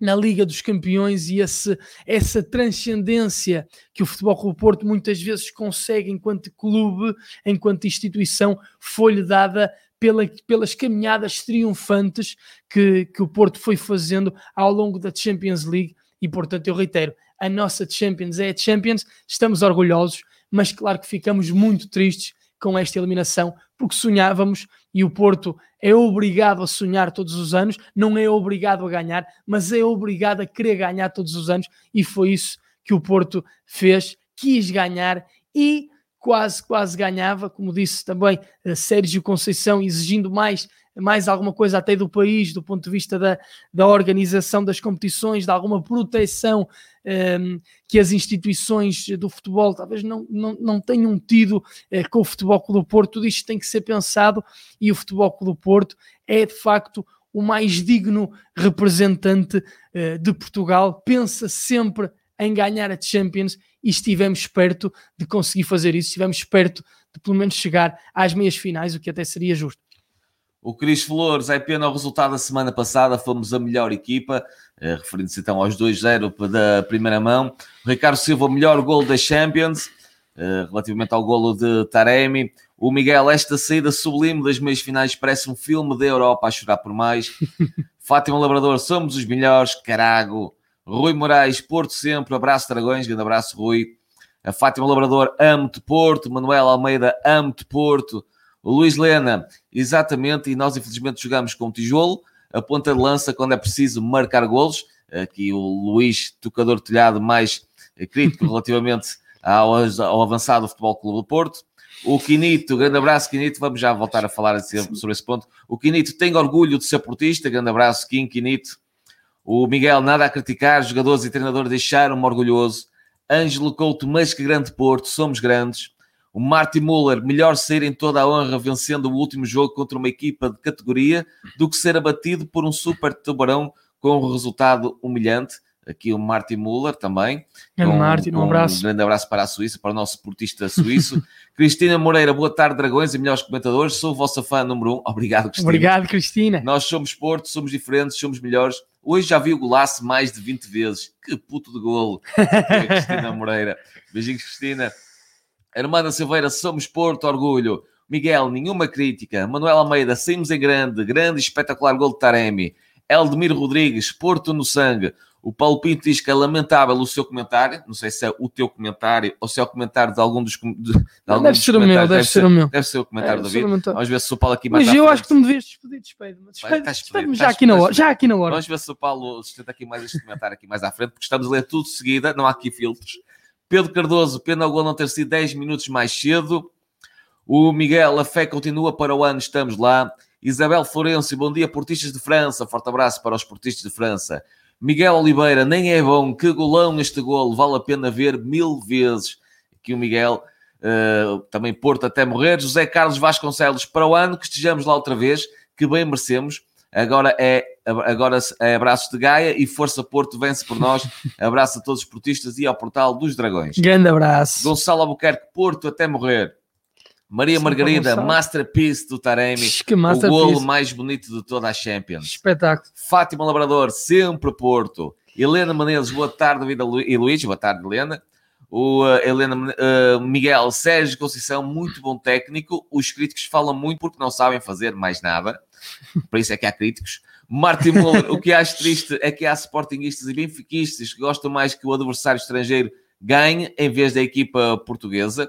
na Liga dos Campeões e esse, essa transcendência que o Futebol Clube Porto muitas vezes consegue enquanto clube, enquanto instituição, foi-lhe dada pela, pelas caminhadas triunfantes que, que o Porto foi fazendo ao longo da Champions League. E portanto eu reitero, a nossa Champions é a Champions, estamos orgulhosos, mas claro que ficamos muito tristes com esta eliminação, porque sonhávamos e o Porto é obrigado a sonhar todos os anos, não é obrigado a ganhar, mas é obrigado a querer ganhar todos os anos e foi isso que o Porto fez, quis ganhar e quase, quase ganhava, como disse também uh, Sérgio Conceição, exigindo mais mais alguma coisa até do país, do ponto de vista da, da organização das competições, de alguma proteção um, ehm, que as instituições do futebol talvez não, não, não tenham tido uh, com o Futebol Clube do Porto. Tudo isto tem que ser pensado e o Futebol Clube do Porto é de facto o mais digno representante uh, de Portugal. Pensa sempre em ganhar a Champions e estivemos perto de conseguir fazer isso, estivemos perto de pelo menos chegar às meias finais, o que até seria justo. O Cris Flores, é pena o resultado da semana passada, fomos a melhor equipa, eh, referindo-se então aos 2-0 da primeira mão. O Ricardo Silva, melhor gol da Champions, eh, relativamente ao golo de Taremi. O Miguel, esta saída sublime das meias finais parece um filme da Europa a chorar por mais. *laughs* Fátima Labrador, somos os melhores, carago. Rui Moraes, Porto sempre, abraço Dragões, grande abraço Rui. A Fátima Labrador, amo-te Porto. Manuel Almeida, amo-te Porto. O Luís Lena, exatamente, e nós infelizmente jogamos com tijolo, a ponta de lança quando é preciso marcar golos. Aqui o Luís, tocador telhado, mais crítico *laughs* relativamente ao, ao avançado Futebol Clube do Porto. O Quinito, grande abraço, Quinito. Vamos já voltar a falar sobre esse ponto. O Quinito tem orgulho de ser portista. Grande abraço, Kim, Quinito. O Miguel, nada a criticar. Jogadores e treinador deixaram-me orgulhoso. Ângelo Couto, mas que grande Porto. Somos grandes. O Martin Muller, melhor sair em toda a honra vencendo o último jogo contra uma equipa de categoria do que ser abatido por um super tubarão com um resultado humilhante. Aqui o Martin Muller também. Com, Martin, um abraço. Um grande abraço para a Suíça, para o nosso portista suíço. *laughs* Cristina Moreira, boa tarde, Dragões e melhores comentadores. Sou vossa fã número um. Obrigado, Cristina. Obrigado, Cristina. Nós somos Porto, somos diferentes, somos melhores. Hoje já vi o golaço mais de 20 vezes. Que puto de golo. *laughs* Cristina Moreira. Beijinhos, Cristina. Hermana Silveira, somos Porto, orgulho. Miguel, nenhuma crítica. Manuel Almeida, saímos em grande, grande e espetacular gol de Taremi. Eldemir Rodrigues, Porto no sangue. O Paulo Pinto diz que é lamentável o seu comentário. Não sei se é o teu comentário ou se é o comentário de algum dos, de, de algum deve dos ser o meu, deve, deve ser o meu. Deve ser o comentário É, do ser vídeo. Vamos ver se o Paulo aqui mais Mas eu acho que tu me devias despedir, Despedir-me despedido, já aqui na hora. Já aqui na hora. Vamos ver se o Paulo sustenta aqui mais este comentário aqui mais à frente, porque estamos a ler tudo de seguida, não há aqui filtros. Pedro Cardoso, pena o gol não ter sido 10 minutos mais cedo. O Miguel, a fé continua para o ano, estamos lá. Isabel Florencio, bom dia, portistas de França. Forte abraço para os portistas de França. Miguel Oliveira, nem é bom, que golão este golo, vale a pena ver mil vezes. Aqui o Miguel, eh, também Porto até morrer. José Carlos Vasconcelos, para o ano que estejamos lá outra vez, que bem merecemos. Agora é, agora é abraços de Gaia e Força Porto vence por nós. *laughs* Abraço a todos os portistas e ao Portal dos Dragões. Grande abraço. Gonçalo Albuquerque, Porto até morrer. Maria Sim, Margarida, masterpiece do Taremi. Que O golo mais bonito de toda a Champions. Espetáculo. Fátima Labrador, sempre Porto. Helena Menezes, boa tarde, David Lu- e Luís. Boa tarde, Helena. O uh, Helena uh, Miguel Sérgio Conceição, muito bom técnico. Os críticos falam muito porque não sabem fazer mais nada. Por isso é que há críticos. Martin Muller, o que acho triste é que há sportinguistas e benfiquistas que gostam mais que o adversário estrangeiro ganhe em vez da equipa portuguesa.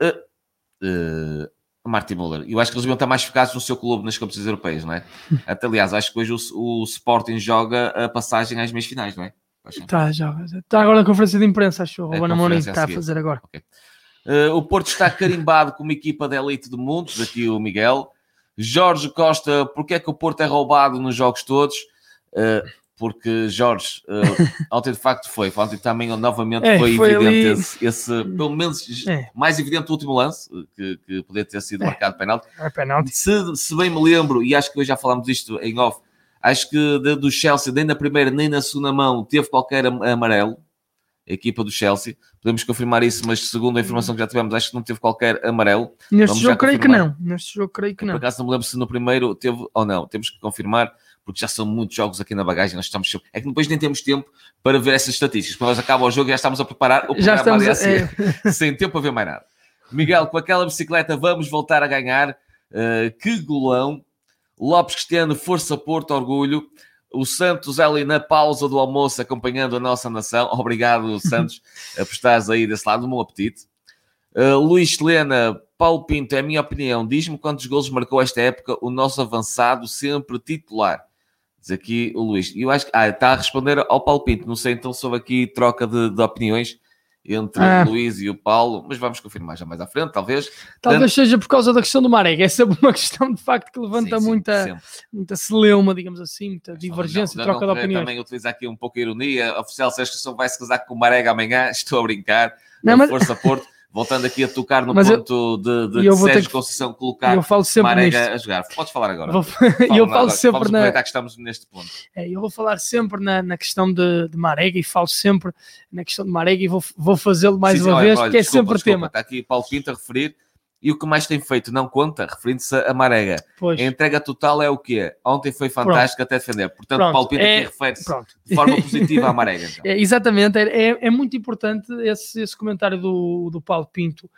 Uh, uh, Martin Muller, eu acho que eles deviam estar mais focados no seu clube nas competições europeias, não é? Até aliás, acho que hoje o, o Sporting joga a passagem às meias finais, não é? Acho. Tá, já. Está agora na conferência de imprensa, acho. O É, Ruben Amorim conferência a está a fazer agora. Uh, o Porto está carimbado como equipa da elite do mundo, daqui o Miguel. Jorge Costa, porque é que o Porto é roubado nos jogos todos? Uh, porque Jorge, uh, ontem de facto foi, ontem também novamente É, foi, foi evidente ali- esse, esse, pelo menos É. mais evidente o último lance, que, que poderia ter sido É. marcado penalti. É penalti. Se, se bem me lembro, e acho que hoje já falámos disto em off, acho que de- do Chelsea, nem na primeira nem na segunda mão, teve qualquer am- amarelo. Equipa do Chelsea, podemos confirmar isso, mas segundo a informação que já tivemos, acho que não teve qualquer amarelo. Neste Vamos jogo, creio que não. Neste jogo, creio que Por não. acaso não me lembro se no primeiro teve ou não, temos que confirmar, porque já são muitos jogos aqui na bagagem. Nós estamos É que depois nem temos tempo para ver essas estatísticas. Quando nós acaba o jogo, já estamos a preparar o Já estamos. A, é, *laughs* sem tempo a ver mais nada. Miguel, com aquela bicicleta vamos voltar a ganhar. Uh, que golão. Lopes Cristiano, Força Porto, orgulho. O Santos ali na pausa do almoço acompanhando a nossa nação. Obrigado, *laughs* Santos, por estares aí desse lado. Um bom apetite. Uh, Luís Helena, Paulo Pinto, é a minha opinião. Diz-me quantos golos marcou esta época o nosso avançado, sempre titular. Diz aqui o Luís. Eu acho que ah, está a responder ao Paulo Pinto. Não sei então se houve aqui troca de, de opiniões entre Ah. o Luís e o Paulo, mas vamos confirmar já mais à frente, talvez. talvez seja por causa da questão do Marega. É sempre uma *laughs* questão de facto que levanta Sim, sim, muita, sempre. muita celeuma, digamos assim, muita divergência, Não, troca não de opiniões. Também utiliza aqui um pouco a ironia. Oficial Sérgio Conceição vai se casar com o Marega amanhã. *laughs* Estou a brincar. Não, mas- Força Porto. Voltando aqui a tocar no Mas eu- ponto de, de e eu Sérgio que- Conceição colocar eu falo sempre Marega nisto. a jogar. Podes falar agora. Vou- *laughs* eu falo agora. sempre Vamos na, que estamos neste ponto. É, eu vou falar sempre na, na questão de, de Marega e falo sempre na questão de Marega e vou, vou fazê-lo mais Sim, sim, uma olha, vez, olha, porque é desculpa, sempre desculpa. tema. Está aqui Paulo Pinto a referir. E o que mais tem feito não conta, referindo-se a Marega. Pois, A entrega total é o quê? Ontem foi fantástico até defender. Portanto, Pronto, Paulo Pinto é- aqui refere-se pronto. de forma positiva à Marega. Então. *laughs* É, exatamente, é, é- é muito importante esse, esse comentário do, do Paulo Pinto,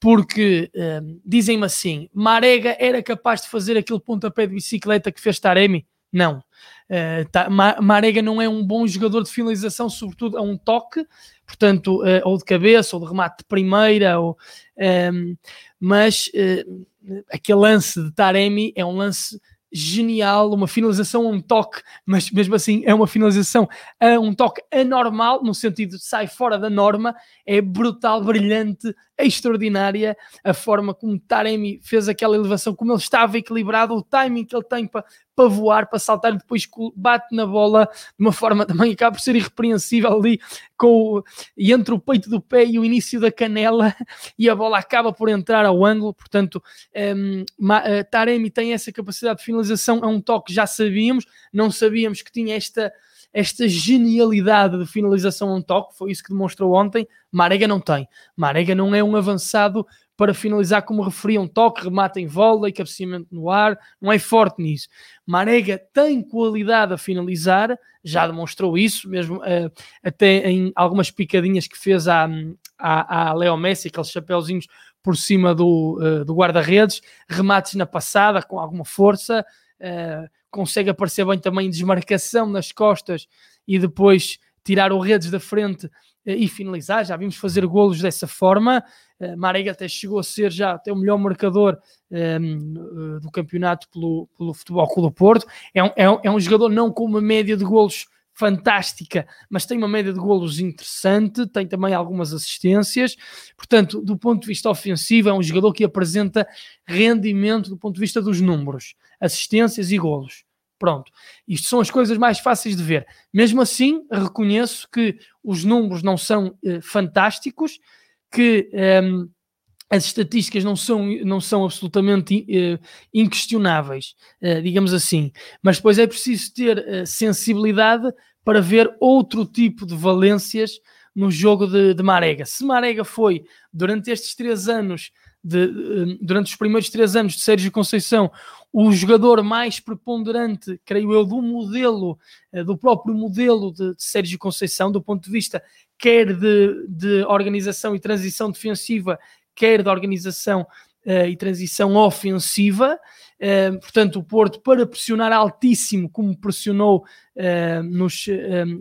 porque hum, dizem-me assim: Marega era capaz de fazer aquele pontapé de bicicleta que fez Taremi? Não. Eh, tá- Ma- Marega não é um bom jogador de finalização, sobretudo a um toque, portanto, eh, ou de cabeça, ou de remate de primeira, ou, ehm, mas eh, aquele lance de Taremi é um lance genial, uma finalização a um toque, mas mesmo assim é uma finalização a um toque anormal, no sentido de sai fora da norma, é brutal, brilhante, extraordinária a forma como Taremi fez aquela elevação, como ele estava equilibrado, o timing que ele tem para para voar, para saltar e depois bate na bola de uma forma também acaba por ser irrepreensível ali com o, e entre o peito do pé e o início da canela *laughs* e a bola acaba por entrar ao ângulo, portanto um, Ma- eh, Taremi tem essa capacidade de finalização, é um toque que já sabíamos, não sabíamos que tinha esta esta genialidade de finalização a um toque, foi isso que demonstrou ontem, Marega não tem, Marega não é um avançado para finalizar como referia, um toque, remate em vôlei, cabeceamento no ar, não é forte nisso. Marega tem qualidade a finalizar, já demonstrou isso, mesmo eh, até em algumas picadinhas que fez à, à, à Leo Messi, aqueles chapéuzinhos por cima do, eh, do guarda-redes, remates na passada com alguma força, uh, consegue aparecer bem também desmarcação nas costas e depois tirar o redes da frente uh, e finalizar. Já vimos fazer golos dessa forma. Uh, Marega até chegou a ser já até o melhor marcador um, do campeonato pelo, pelo Futebol Clube do Porto. É um, é, um, é um jogador não com uma média de golos fantástica, mas tem uma média de golos interessante, tem também algumas assistências. Portanto, do ponto de vista ofensivo, é um jogador que apresenta rendimento do ponto de vista dos números, assistências e golos. Pronto, isto são as coisas mais fáceis de ver. Mesmo assim, reconheço que os números não são eh, fantásticos, que ehm, as estatísticas não são, não são absolutamente uh, inquestionáveis, uh, digamos assim, mas depois é preciso ter uh, sensibilidade para ver outro tipo de valências no jogo de, de Marega. Se Marega foi, durante estes três anos, de, durante os primeiros três anos de Sérgio Conceição, o jogador mais preponderante, creio eu, do modelo, do próprio modelo de, de Sérgio Conceição, do ponto de vista quer de, de organização e transição defensiva, quer da organização uh, e transição ofensiva. Uh, portanto, o Porto, para pressionar altíssimo, como pressionou, uh, nos,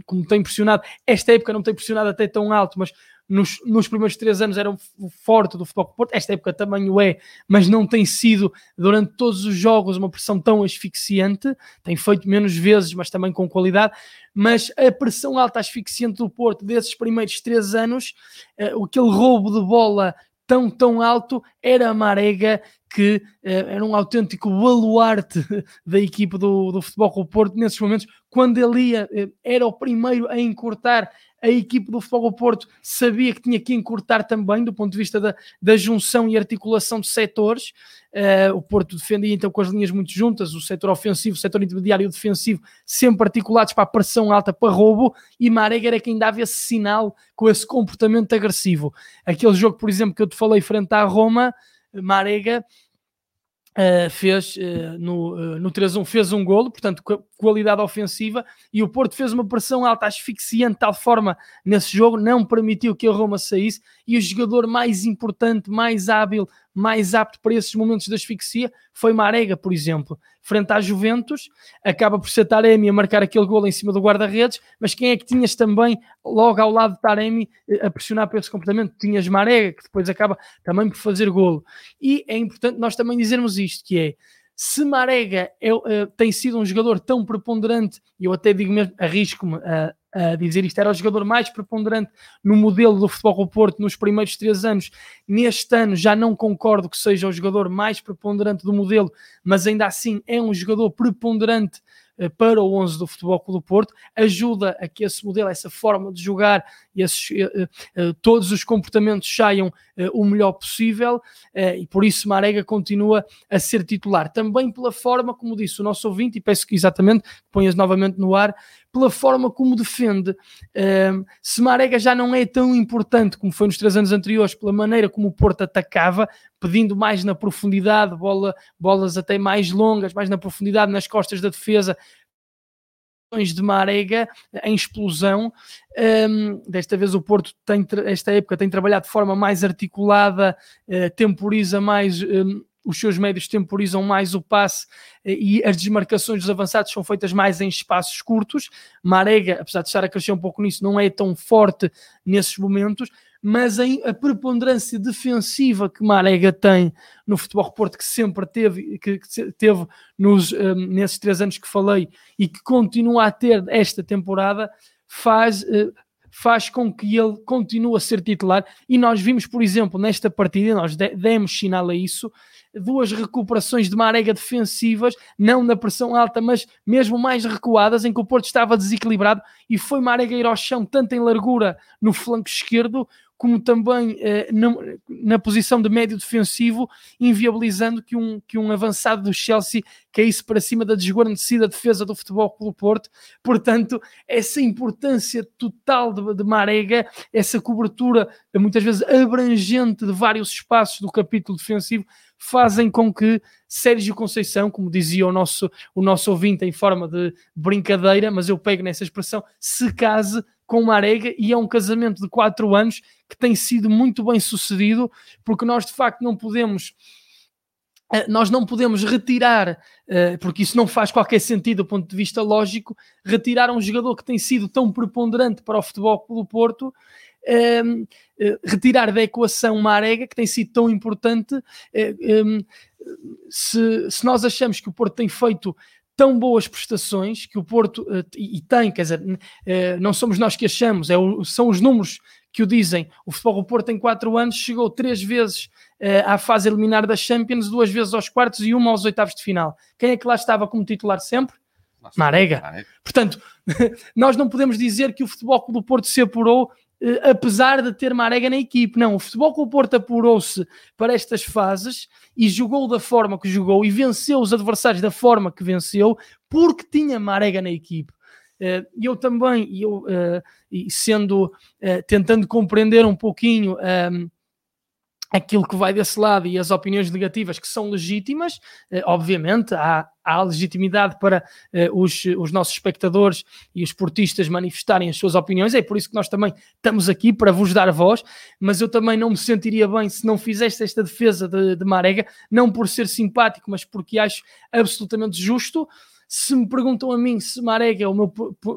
como tem pressionado, esta época não tem pressionado até tão alto, mas nos, nos, primeiros três anos era o forte do futebol Porto, esta época também o é, mas não tem sido durante todos os jogos uma pressão tão asfixiante, tem feito menos vezes, mas também com qualidade. Mas a pressão alta asfixiante do Porto desses primeiros três anos, uh, aquele roubo de bola tão, tão alto, era a Marega que uh, era um autêntico baluarte *laughs* da equipe do, do Futebol o Porto nesses momentos, quando ele ia, uh, era o primeiro a encurtar a equipe do Futebol do Porto sabia que tinha que encurtar também do ponto de vista da, da junção e articulação de setores. Uh, o Porto defendia então com as linhas muito juntas, o setor ofensivo, o setor intermediário e o defensivo, sempre articulados para a pressão alta, para roubo, e Marega era quem dava esse sinal com esse comportamento agressivo. Aquele jogo, por exemplo, que eu te falei frente à Roma, Marega Uh, fez uh, no, uh, no 3-1 fez um golo, portanto qualidade ofensiva e o Porto fez uma pressão alta asfixiante de tal forma nesse jogo, não permitiu que a Roma saísse e o jogador mais importante, mais hábil, mais apto para esses momentos de asfixia foi Marega, por exemplo. Frente à Juventus, acaba por ser Taremi a marcar aquele gol em cima do guarda-redes, mas quem é que tinhas também logo ao lado de Taremi eh, a pressionar por esse comportamento? Tinhas Marega, que depois acaba também por fazer golo. E é importante nós também dizermos isto, que é, se Marega uh, tem sido um jogador tão preponderante, e eu até digo mesmo, arrisco-me a, a dizer isto, era o jogador mais preponderante no modelo do futebol do Porto nos primeiros três anos. Neste ano já não concordo que seja o jogador mais preponderante do modelo, mas ainda assim é um jogador preponderante para o 11 do Futebol Clube do Porto, ajuda a que esse modelo, essa forma de jogar e esses, uh, uh, todos os comportamentos saiam o melhor possível e por isso Marega continua a ser titular. Também pela forma, como disse o nosso ouvinte, e peço que exatamente ponhas novamente no ar, pela forma como defende. se Marega já não é tão importante como foi nos três anos anteriores, pela maneira como o Porto atacava, pedindo mais na profundidade, bola, bolas até mais longas, mais na profundidade, nas costas da defesa, de Marega em explosão. Um, desta vez o Porto tem, esta época tem trabalhado de forma mais articulada, uh, temporiza mais um, os seus médios temporizam mais o passe eh, e as desmarcações dos avançados são feitas mais em espaços curtos. Marega, apesar de estar a crescer um pouco nisso, não é tão forte nesses momentos, mas a preponderância defensiva que Marega tem no futebol Porto, que sempre teve, que, teve nos, um, nesses três anos que falei e que continua a ter esta temporada, faz, uh, faz com que ele continue a ser titular. E nós vimos, por exemplo, nesta partida, nós demos sinal a isso, duas recuperações de Marega defensivas, não na pressão alta, mas mesmo mais recuadas, em que o Porto estava desequilibrado e foi Marega ir ao chão, tanto em largura no flanco esquerdo, como também eh, na, na, posição de médio defensivo, inviabilizando que um, que um avançado do Chelsea caísse para cima da desguarnecida defesa do Futebol Clube Porto. Portanto, essa importância total de, de Marega, essa cobertura muitas vezes abrangente de vários espaços do capítulo defensivo, fazem com que Sérgio Conceição, como dizia o nosso, o nosso ouvinte em forma de brincadeira, mas eu pego nessa expressão, se case com Marega e é um casamento de quatro anos que tem sido muito bem sucedido, porque nós de facto não podemos nós não podemos retirar, porque isso não faz qualquer sentido do ponto de vista lógico, retirar um jogador que tem sido tão preponderante para o futebol do Porto, retirar da equação Marega, que tem sido tão importante. se, se nós achamos que o Porto tem feito tão boas prestações que o Porto uh, e tem, quer dizer, uh, não somos nós que achamos, é o, são os números que o dizem. O Futebol do Porto em quatro anos chegou três vezes uh, à fase eliminar da Champions, duas vezes aos quartos e uma aos oitavos de final. Quem é que lá estava como titular sempre? Marega. Marega. Portanto, *laughs* nós não podemos dizer que o Futebol do Porto se apurou apesar de ter Marega na equipe. Não, o Futebol com o Porto apurou-se para estas fases e jogou da forma que jogou e venceu os adversários da forma que venceu porque tinha Marega na equipe. Uh, eu também, eu, uh, sendo, tentando compreender um pouquinho um, aquilo que vai desse lado e as opiniões negativas que são legítimas, eh, obviamente há, há legitimidade para eh, os, os nossos espectadores e os portistas manifestarem as suas opiniões, é por isso que nós também estamos aqui para vos dar voz, mas eu também não me sentiria bem se não fizesse esta defesa de, de Marega, não por ser simpático, mas porque acho absolutamente justo. Se me perguntam a mim se Marega é o meu,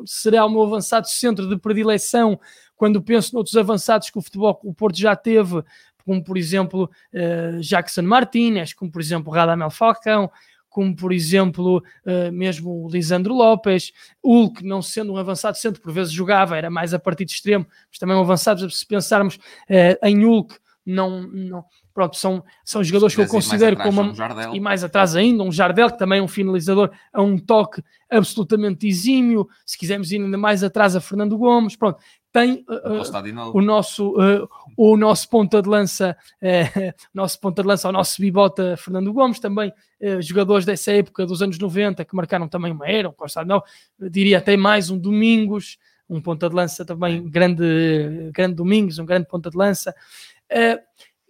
será o meu avançado centro de predileção, quando penso noutros avançados que o futebol o Porto já teve, como por exemplo uh, Jackson Martinez, como por exemplo Radamel Falcão, como por exemplo uh, mesmo Lisandro Lopes, Hulk, não sendo um avançado centro, por vezes jogava, era mais a partir de extremo, mas também um avançado, se pensarmos uh, em Hulk, não, não, pronto, são, são jogadores que eu considero como um e mais atrás ainda, um Jardel que também é um finalizador a um toque absolutamente exímio, se quisermos ir ainda mais atrás a Fernando Gomes, pronto, tem uh, o nosso uh, o nosso ponta de lança uh, *laughs* nosso ponta de lança o nosso bibota Fernando Gomes também jogadores dessa época dos anos 90 que marcaram também uma era um Costa não diria até mais um Domingos um ponta de lança também grande grande Domingos um grande ponta de lança.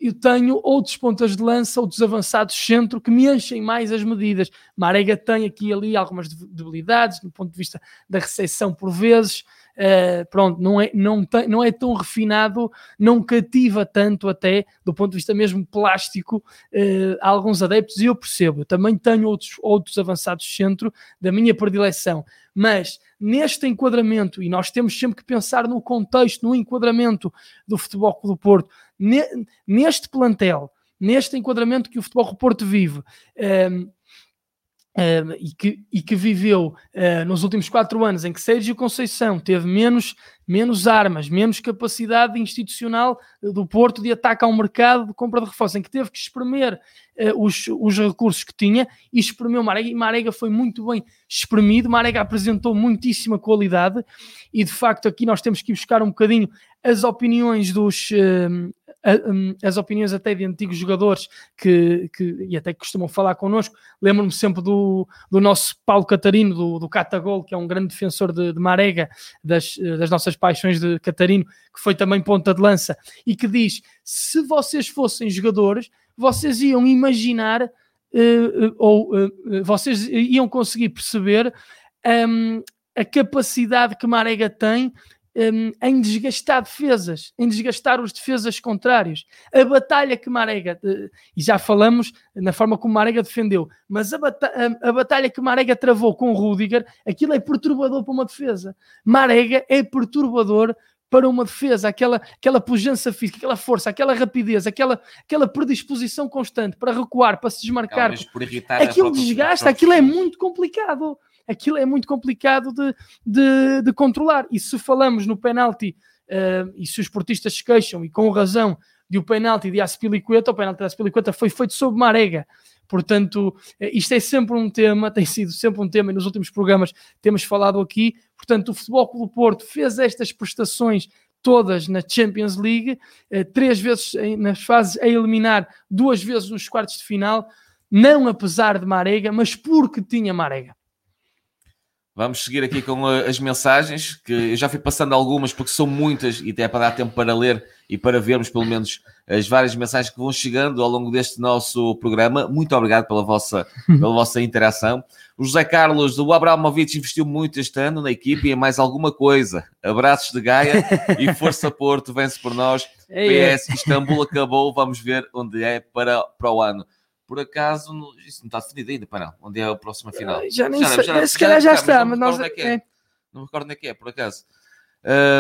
Eu tenho outros pontas de lança, outros avançados centro que me enchem mais as medidas. Marega tem aqui e ali algumas debilidades do ponto de vista da recepção por vezes, Uh, pronto, não é, não, tem, não é tão refinado, não cativa tanto até, do ponto de vista mesmo plástico, uh, alguns adeptos, e eu percebo, também tenho outros, outros avançados centro da minha predileção, mas neste enquadramento, e nós temos sempre que pensar no contexto, no enquadramento do Futebol Clube do Porto, ne, neste plantel, neste enquadramento que o Futebol do Porto vive, uh, Uh, e, que, e que viveu uh, nos últimos quatro anos em que Sérgio Conceição teve menos, menos armas, menos capacidade institucional uh, do Porto de ataque ao mercado de compra de reforços, em que teve que espremer os, os recursos que tinha e espremeu. Marega, e Marega foi muito bem espremido, Marega apresentou muitíssima qualidade e de facto aqui nós temos que buscar um bocadinho as opiniões dos, as opiniões até de antigos jogadores que, que e até que costumam falar connosco. Lembro-me sempre do, do nosso Paulo Catarino, do, do Catagol, que é um grande defensor de, de Marega, das, das nossas paixões de Catarino, que foi também ponta de lança, e que diz: se vocês fossem jogadores, vocês iam imaginar uh, ou uh, vocês iam conseguir perceber um, a capacidade que Marega tem um, em desgastar defesas, em desgastar os defesas contrários. A batalha que Marega, uh, e já falamos na forma como Marega defendeu, mas a, bata a, a, batalha que Marega travou com o Rudiger, aquilo é perturbador para uma defesa. Marega é perturbador para uma defesa, aquela, aquela pujança física, aquela força, aquela rapidez, aquela, aquela predisposição constante para recuar, para se desmarcar. Aquilo desgasta, aquilo é muito complicado aquilo é muito complicado de, de, de controlar. E se falamos no penalti, uh, e se os portistas se queixam, e com razão, de o penalti de Aspilicueta, o penalti de Aspilicueta foi feito sob Marega. Portanto, eh, isto é sempre um tema, tem sido sempre um tema, e nos últimos programas temos falado aqui. Portanto, o Futebol Clube Porto fez estas prestações todas na Champions League, eh, três vezes nas fases a eliminar, duas vezes nos quartos de final, não apesar de Marega, mas porque tinha Marega. Vamos seguir aqui com uh, as mensagens, que eu já fui passando algumas, porque são muitas e até para dar tempo para ler e para vermos pelo menos as várias mensagens que vão chegando ao longo deste nosso programa. Muito obrigado pela vossa, *laughs* pela vossa interação. O José Carlos, o Abramovich investiu muito este ano na equipe e em mais alguma coisa. Abraços de Gaia e *laughs* Força Porto, vence por nós. PS, Istambul acabou, vamos ver onde é para, para o ano. Por acaso, isso não está definido ainda, para não. Onde é a próxima final? Já nem já, sei, já, se calhar já, já está, mas, nós. É, é. Não me recordo onde é que é, por acaso.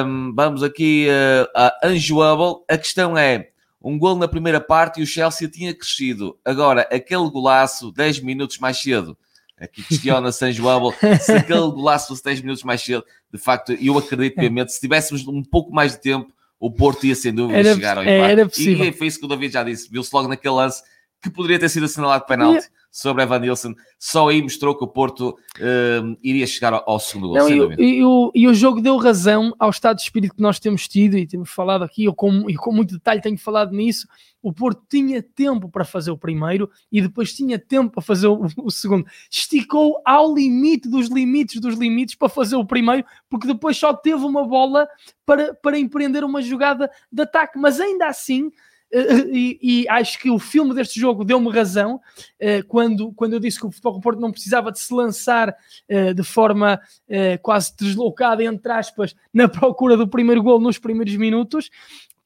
Um, vamos aqui uh, a Unjoable. A questão é: um gol na primeira parte e o Chelsea tinha crescido. Agora, aquele golaço 10 minutos mais cedo. Aqui questiona-se Unjoable se aquele *laughs* golaço fosse 10 minutos mais cedo. De facto, eu acredito piamente, se tivéssemos um pouco mais de tempo, o Porto ia sem dúvida era, chegar ao é, empate. Era possível. E foi isso que o David já disse. Viu-se logo naquele lance que poderia ter sido assinalado penalti sobre Evan Nilsson, só aí mostrou que o Porto uh, iria chegar ao, ao segundo gol. Não, e, e, o, e o jogo deu razão ao estado de espírito que nós temos tido e temos falado aqui, eu com, e com muito detalhe tenho falado nisso. O Porto tinha tempo para fazer o primeiro e depois tinha tempo para fazer o, o segundo. Esticou ao limite dos limites dos limites para fazer o primeiro, porque depois só teve uma bola para, para empreender uma jogada de ataque, mas ainda assim *laughs* e, acho que o filme deste jogo deu-me razão uh, quando, quando eu disse que o Futebol Porto não precisava de se lançar uh, de forma uh, quase deslocada, entre aspas, *laughs* na procura do primeiro gol nos primeiros minutos,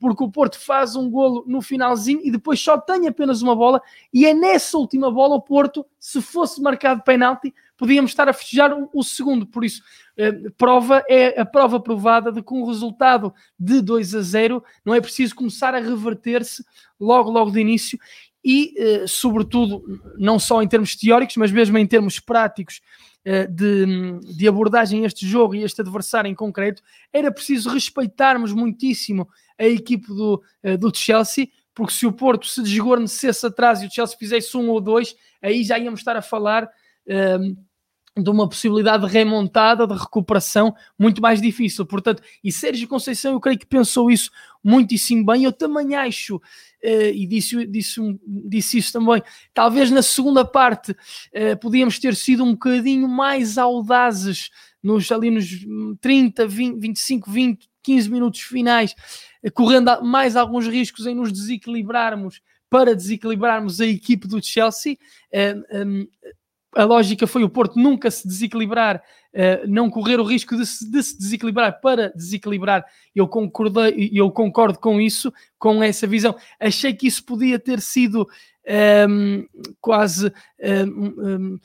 porque o Porto faz um golo no finalzinho e depois só tem apenas uma bola, e é nessa última bola o Porto, se fosse marcado penalti, podíamos estar a festejar o, o segundo. Por isso, eh, prova é a prova provada de que um resultado de 2 a 0 não é preciso começar a reverter-se logo, logo de início. E, eh, sobretudo, não só em termos teóricos, mas mesmo em termos práticos, eh, de, de, abordagem a este jogo e este adversário em concreto, era preciso respeitarmos muitíssimo a equipe do, do Chelsea, porque se o Porto se desguarnecesse atrás e o Chelsea fizesse um ou dois, aí já íamos estar a falar de uma possibilidade de remontada, de recuperação muito mais difícil. Portanto, e Sérgio Conceição, eu creio que pensou isso muitíssimo bem. Eu também acho, uh, e disse, disse, disse isso também, talvez na segunda parte uh, podíamos ter sido um bocadinho mais audazes nos, ali nos 30, 20, 25, 20, 15 minutos finais, uh, correndo mais alguns riscos em nos desequilibrarmos para desequilibrarmos a equipe do Chelsea. Um, a lógica foi o Porto nunca se desequilibrar, uh, não correr o risco de se, de se, desequilibrar para desequilibrar. Eu, concordei, eu concordo com isso, com essa visão. Achei que isso podia ter sido um, ehm, quase um, um,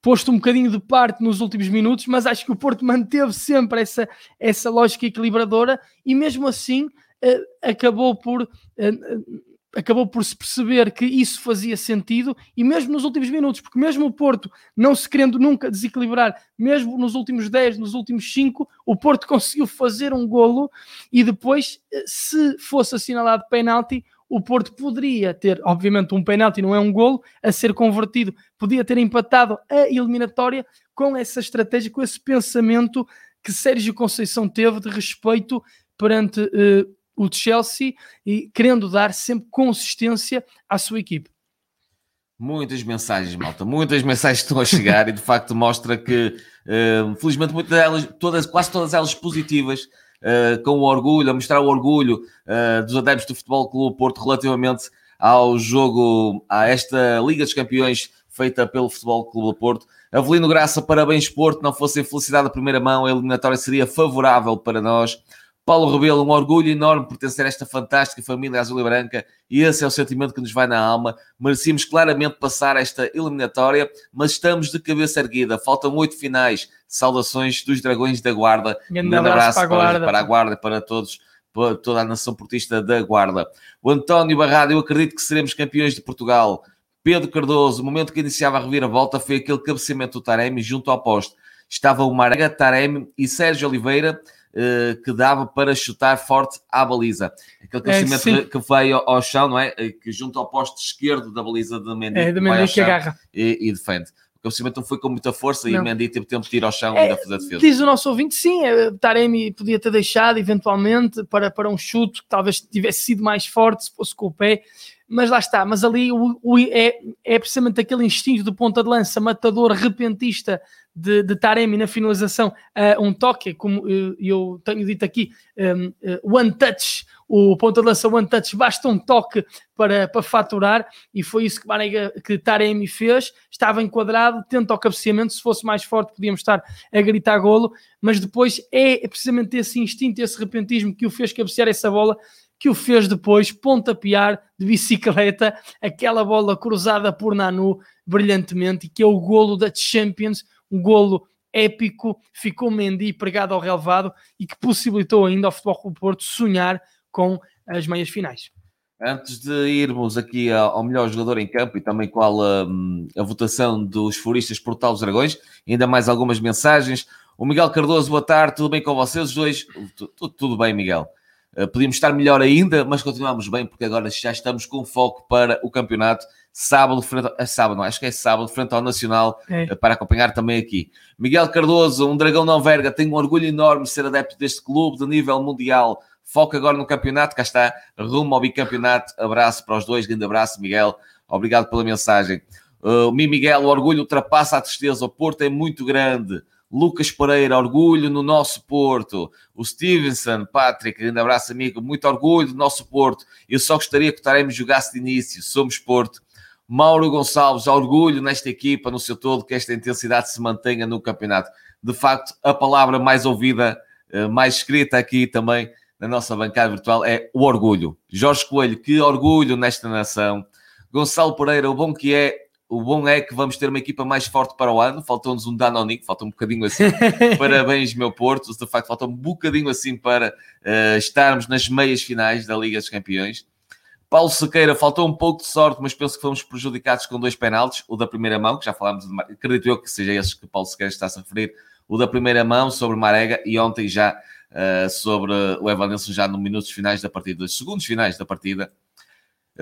posto um bocadinho de parte nos últimos minutos, mas acho que o Porto manteve sempre essa, essa lógica equilibradora e mesmo assim uh, acabou por. Uh, acabou por se perceber que isso fazia sentido e mesmo nos últimos minutos, porque mesmo o Porto não se querendo nunca desequilibrar, mesmo nos últimos 10, nos últimos 5, o Porto *laughs* conseguiu fazer um golo e depois, eh, se fosse assinalado penalti, o Porto poderia ter, obviamente, um penalti, não é um golo, a ser convertido, podia ter empatado a eliminatória com essa estratégia, com esse pensamento que Sérgio Conceição teve de respeito perante uh, o Chelsea e querendo dar sempre consistência à sua equipe. Muitas mensagens, malta, muitas mensagens estão a chegar e de facto mostra que, uh, felizmente, muitas delas, todas, quase todas elas positivas, uh, com o orgulho, a mostrar o orgulho uh, dos adeptos do Futebol Clube Porto relativamente ao jogo, a esta Liga dos Campeões feita pelo Futebol Clube Porto. Avelino Graça, parabéns Porto, não fosse felicidade a primeira mão, a eliminatória seria favorável para nós. Paulo Rebelo, um orgulho enorme pertencer a esta fantástica família azul e branca e esse é o sentimento que nos vai na alma. Merecíamos claramente passar esta eliminatória, mas estamos de cabeça erguida. Faltam oito finais. Saudações dos Dragões da Guarda. Um grande abraço, para, a Guarda. para a Guarda, para todos, para toda a nação portista da Guarda. O António Barrado, eu acredito que seremos campeões de Portugal. Pedro Cardoso, o momento que iniciava a reviravolta foi aquele cabeceamento do Taremi junto ao poste. Estava o Marega, Taremi e Sérgio Oliveira que dava para chutar forte à baliza. Aquele crescimento é, que veio ao chão, não é? Eh, que junto ao poste esquerdo da baliza de Mendy, é, de Mendy que agarra e, e defende. O cabeceamento não foi com muita força não. e Mendy teve tempo de ir ao chão é, e fazer a defesa. Diz o nosso ouvinte, sim, é, Taremi podia ter deixado eventualmente para, para um chute que talvez tivesse sido mais forte se fosse com o pé, mas lá está, mas ali o, o, é, é precisamente aquele instinto de ponta de lança, matador, repentista de, de Taremi na finalização, uh, um toque, como uh, eu tenho dito aqui, um, uh, eh, one touch, o ponta de lança one touch, basta um toque para, para faturar, e foi isso que, Banega, que Taremi fez, estava enquadrado, tenta o cabeceamento, se fosse mais forte podíamos estar a gritar golo, mas depois é precisamente esse instinto, esse repentismo que o fez cabecear essa bola, que o fez depois pontapear de bicicleta aquela bola cruzada por Nanu brilhantemente e que é o golo da Champions, um golo épico, ficou Mendy pregado ao relevado e que possibilitou ainda ao Futebol Clube Porto sonhar com as meias finais. Antes de irmos aqui ao melhor jogador em campo e também qual a, hum, a votação dos furistas Portal dos Dragões, ainda mais algumas mensagens. O Miguel Cardoso, boa tarde, tudo bem com vocês? Dois, tudo, tudo bem, Miguel. Uh, podíamos estar melhor ainda, mas continuamos bem, porque agora já estamos com foco para o campeonato. Sábado, frente ao, sábado, não, acho que é sábado, frente ao Nacional, é. uh, para acompanhar também aqui. Miguel Cardoso, um dragão não verga, tenho um orgulho enorme de ser adepto deste clube de nível mundial. Foco agora no campeonato, cá está, rumo ao bicampeonato. Abraço para os dois, grande abraço, Miguel. Obrigado pela mensagem. Uh, Mi Miguel, o orgulho ultrapassa a tristeza. O Porto é muito grande. Lucas Pereira, orgulho no nosso Porto. O Stevenson, Patrick, grande abraço, amigo. Muito orgulho do nosso Porto. Eu só gostaria que o Taremi jogasse de início. Somos Porto. Mauro Gonçalves, orgulho nesta equipa, no seu todo, que esta intensidade se mantenha no campeonato. De facto, a palavra mais ouvida, uh, mais escrita aqui também na nossa bancada virtual é o orgulho. Jorge Coelho, que orgulho nesta nação. Gonçalo Pereira, o bom que é, o bom é que vamos ter uma equipa mais forte para o ano. Faltou-nos um Danonico, falta um bocadinho assim. *laughs* Parabéns, meu Porto. De facto, falta um bocadinho assim para uh, estarmos nas meias finais da Liga dos Campeões. Paulo Sequeira, faltou um pouco de sorte, mas penso que fomos prejudicados com dois penaltis. O da primeira mão, que já falámos, de, acredito eu que seja esse que Paulo Sequeira está-se a referir. O da primeira mão sobre Marega e ontem já uh, sobre o Evanilson já nos minutos finais da partida, nos segundos finais da partida.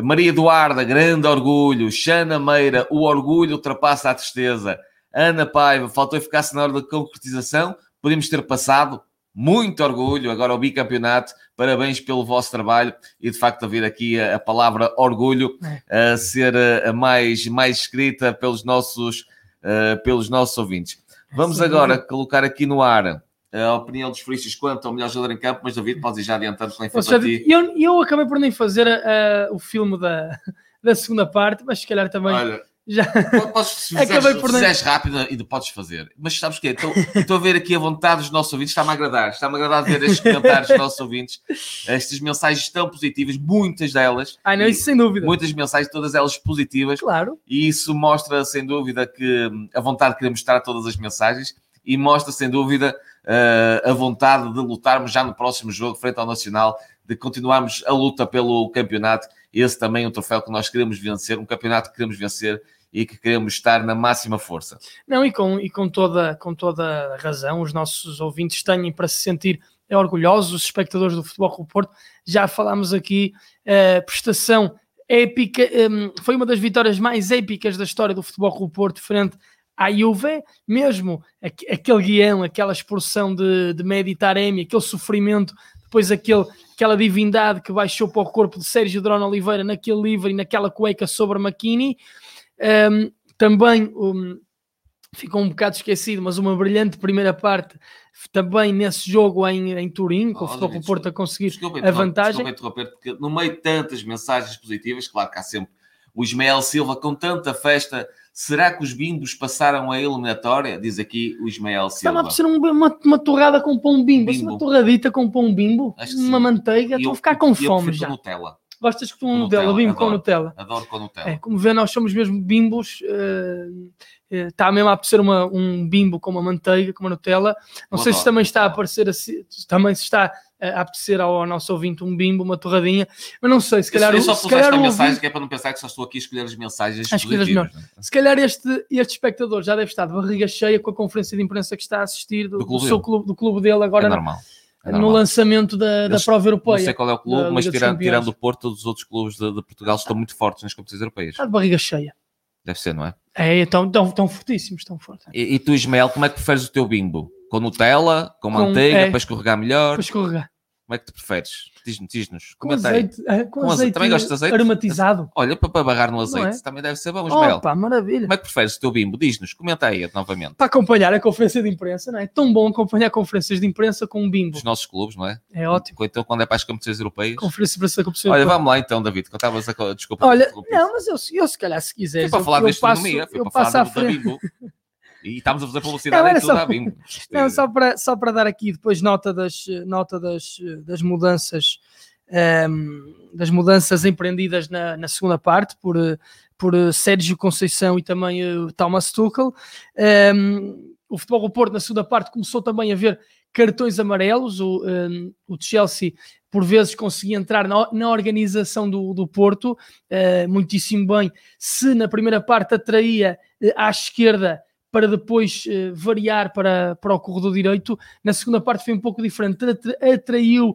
Maria Eduarda, grande orgulho. Xana Meira, o orgulho ultrapassa a tristeza. Ana Paiva, faltou eficácia na hora da concretização. Podemos ter passado. Muito orgulho. Agora o bicampeonato. Parabéns pelo vosso trabalho e de facto a vir aqui a, a palavra orgulho é. a ser a, mais, mais escrita pelos nossos, pelos nossos ouvintes. Vamos Sim, agora colocar aqui no ar a opinião dos furistas quanto ao melhor jogador em campo, mas David, podes ir já adiantando com a ti. Eu, eu acabei por nem fazer uh, o filme da, *laughs* da segunda parte, mas se calhar também. Olha, já. Podes, se fizeres, por nem... rápido e podes fazer. Mas sabes o quê? Estou, estou a ver aqui a vontade dos nossos ouvintes, está-me a agradar. Está-me a agradar ver estes comentários dos nossos ouvintes, estas mensagens tão positivas, muitas delas. Ai, não, isso sem dúvida. Muitas mensagens, todas elas positivas. Claro. E isso mostra, sem dúvida, que a vontade de querer mostrar todas as mensagens e mostra, sem dúvida, uh, a vontade de lutarmos já no próximo jogo, frente ao Nacional, de continuarmos a luta pelo campeonato. Esse também é um troféu que nós queremos vencer, um campeonato que queremos vencer e que queremos estar na máxima força. Não, e com, e com, toda, com toda a razão, os nossos ouvintes têm para se sentir orgulhosos, os espectadores do Futebol Clube Porto, já falámos aqui, uh, prestação épica, um, foi uma das vitórias mais épicas da história do Futebol Clube Porto frente à Juve, mesmo aquele guião, aquela expulsão de, de Meditaremi, aquele sofrimento, depois aquele, aquela divindade que baixou para o corpo de Sérgio Drone Oliveira naquele livro e naquela cueca sobre McKinney. Um, também um, ficou um bocado esquecido, mas uma brilhante primeira parte também nesse jogo em, em Turim, com oh, o Porto a conseguir a vantagem. Desculpa interromper, porque no meio de tantas mensagens positivas, claro que há sempre o Ismael Silva com tanta festa Será que os bimbos passaram a eliminatória? Diz aqui o Ismael Silva. Está a ser uma, uma torrada com pão bimbo. bimbo. Uma torradita com pão bimbo, uma manteiga. Estou a ficar com fome já. Nutella. Gostas com, com Nutella, bimbo adoro, com Nutella? Adoro com Nutella. É, como vê, nós somos mesmo bimbos. Uh, uh, está mesmo a aparecer uma, um bimbo com uma manteiga, com uma Nutella. Não Eu sei adoro, se também está a aparecer assim, também se está a apetecer ao, nosso ouvinte um bimbo, uma torradinha, mas não sei, se calhar... Eu só se calhar esta mensagem ouvinte... que é para não pensar que só estou aqui a escolher as mensagens a escolher as Se calhar este, este espectador já deve estar de barriga cheia com a conferência de imprensa que está a assistir do, do, clube, do seu clube, do clube dele agora. É normal. É no lançamento da, da prova europeia. Não sei qual é o clube, mas tirando, tirando o Porto, todos os outros clubes de, de Portugal estão muito fortes nas competições europeias. Está de barriga cheia. Deve ser, não é? É, estão, estão, estão fortíssimos, estão fortes. E, e tu, Ismael, como é que preferes o teu bimbo? Com Nutella, com, com manteiga, é, para escorregar melhor? Para escorregar. Como é que te preferes? Diz-nos, diz com azeite, é, com, com azeite, Também gostas de azeite? Aromatizado. Olha, para, barrar no azeite, é? também deve ser bom, Ismael. Opa, maravilha. Como é que preferes o teu bimbo? Diz-nos, comenta aí novamente. Para acompanhar a conferência de imprensa, não é? Tão bom acompanhar conferências de imprensa com um bimbo. Dos nossos clubes, não é? É ótimo. Então, quando é para as competições europeias. Conferência de imprensa da competição Olha, vamos lá então, David, eu estava a... Desculpa. Olha, não, mas eu, eu se calhar, se quiseres... Foi para falar da astronomia, foi para falar da bimbo. *laughs* E estamos a fazer publicidade não, tudo só, bimbo. *laughs* Não, só para, só para dar aqui depois nota das, nota das, das mudanças um, das mudanças empreendidas na, na, segunda parte por, por Sérgio Conceição e também uh, Thomas Tuchel. Um, o Futebol do Porto na segunda parte começou também a ver cartões amarelos. O, um, o Chelsea por vezes conseguia entrar na, na organização do, do Porto uh, muitíssimo bem. Se na primeira parte atraía uh, à esquerda para depois uh, variar para, para o corredor direito, na segunda parte foi um pouco diferente. Atraiu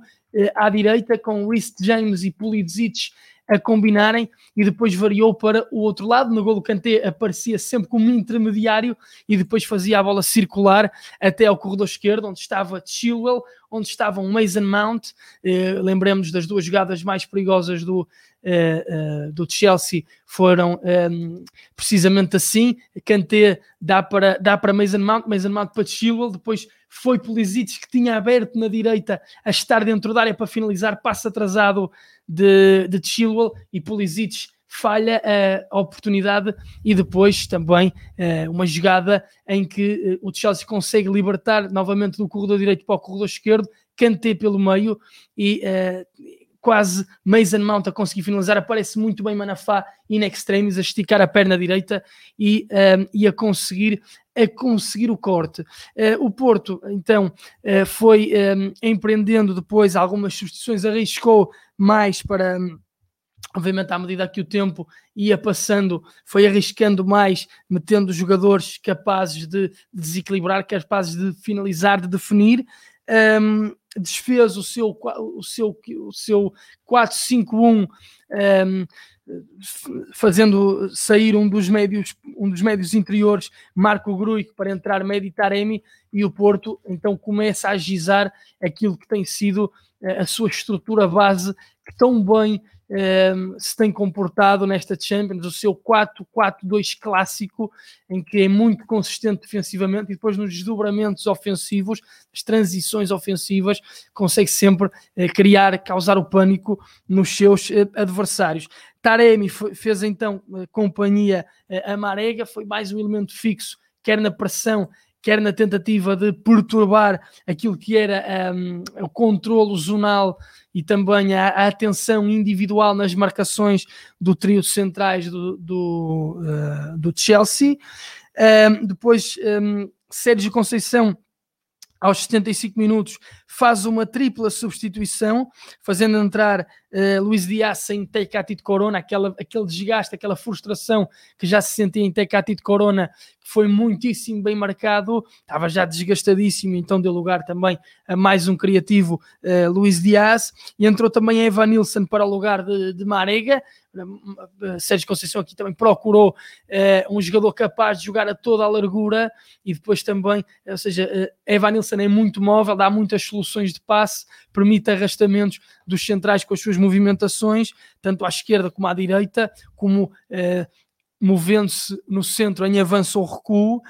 à direita com Rhys James e Pulisic a combinarem e depois variou para o outro lado. No golo Kanté aparecia sempre como intermediário e depois fazia a bola circular até ao corredor esquerdo, onde estava Chilwell, onde estavam Mason Mount. Eh, lembremos das duas jogadas mais perigosas do, eh, eh, do Chelsea foram ehm, precisamente assim. Kanté dá para, dá para Mason Mount, Mason Mount para Chilwell, depois foi Pulisic que tinha aberto na direita a estar dentro da área para finalizar, passo atrasado de, de Chilwell e Pulisic falha a oportunidade e depois também uh, uma jogada em que uh, o Chelsea consegue libertar novamente do corredor direito para o corredor esquerdo, Kanté pelo meio e uh, quase Mason Mount a conseguir finalizar, aparece muito bem Manafá in extremis, a esticar a perna direita e, e a conseguir a conseguir o corte. Uh, o Porto, então, uh, foi um, empreendendo depois algumas substituições, arriscou mais para. Obviamente, à medida que o tempo ia passando, foi arriscando mais, metendo jogadores capazes de desequilibrar, capazes de finalizar, de definir. Um, desfez o seu, o seu, o seu 4-5-1 um, fazendo sair um dos médios, um dos médios interiores, Marco Gruic, para entrar médio Taremi, e o Porto então começa a agizar aquilo que tem sido eh, a sua estrutura base, que tão bem um, se tem comportado nesta Champions, o seu 4-4-2 clássico, em que é muito consistente defensivamente e depois nos desdobramentos ofensivos, as transições ofensivas, consegue sempre uh, criar, causar o pânico nos seus uh, adversários. Taremi fez então uh, companhia a Marega, foi mais um elemento fixo, quer na pressão, quer na tentativa de perturbar aquilo que era um, o controlo zonal e também a, a, atenção individual nas marcações do trio centrais do, do, uh, do Chelsea. Um, depois, um, Sérgio Conceição aos 75 minutos, faz uma tripla substituição, fazendo entrar uh, Luís Dias sem Tecatito Corona, aquela, aquele desgaste, aquela frustração que já se sentia em Tecatito Corona, que foi muitíssimo bem marcado, estava já desgastadíssimo, então deu lugar também a mais um criativo, uh, Luís Dias, e entrou também Evan Nilsson para o lugar de, de Marega, Sérgio Conceição aqui também procurou um jogador capaz de jogar a toda a largura. E depois também, ou seja, Evan Nilsson é muito móvel, dá muitas soluções de passe, permite arrastamentos dos centrais com as suas movimentações, tanto à esquerda como à direita, como uh, movendo-se no centro em avanço ou recuo, um,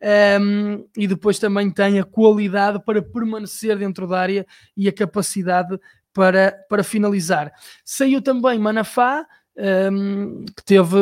ehm, e depois também tem a qualidade para permanecer dentro da área e a capacidade para, para finalizar. Saiu também Manafá, um, que teve,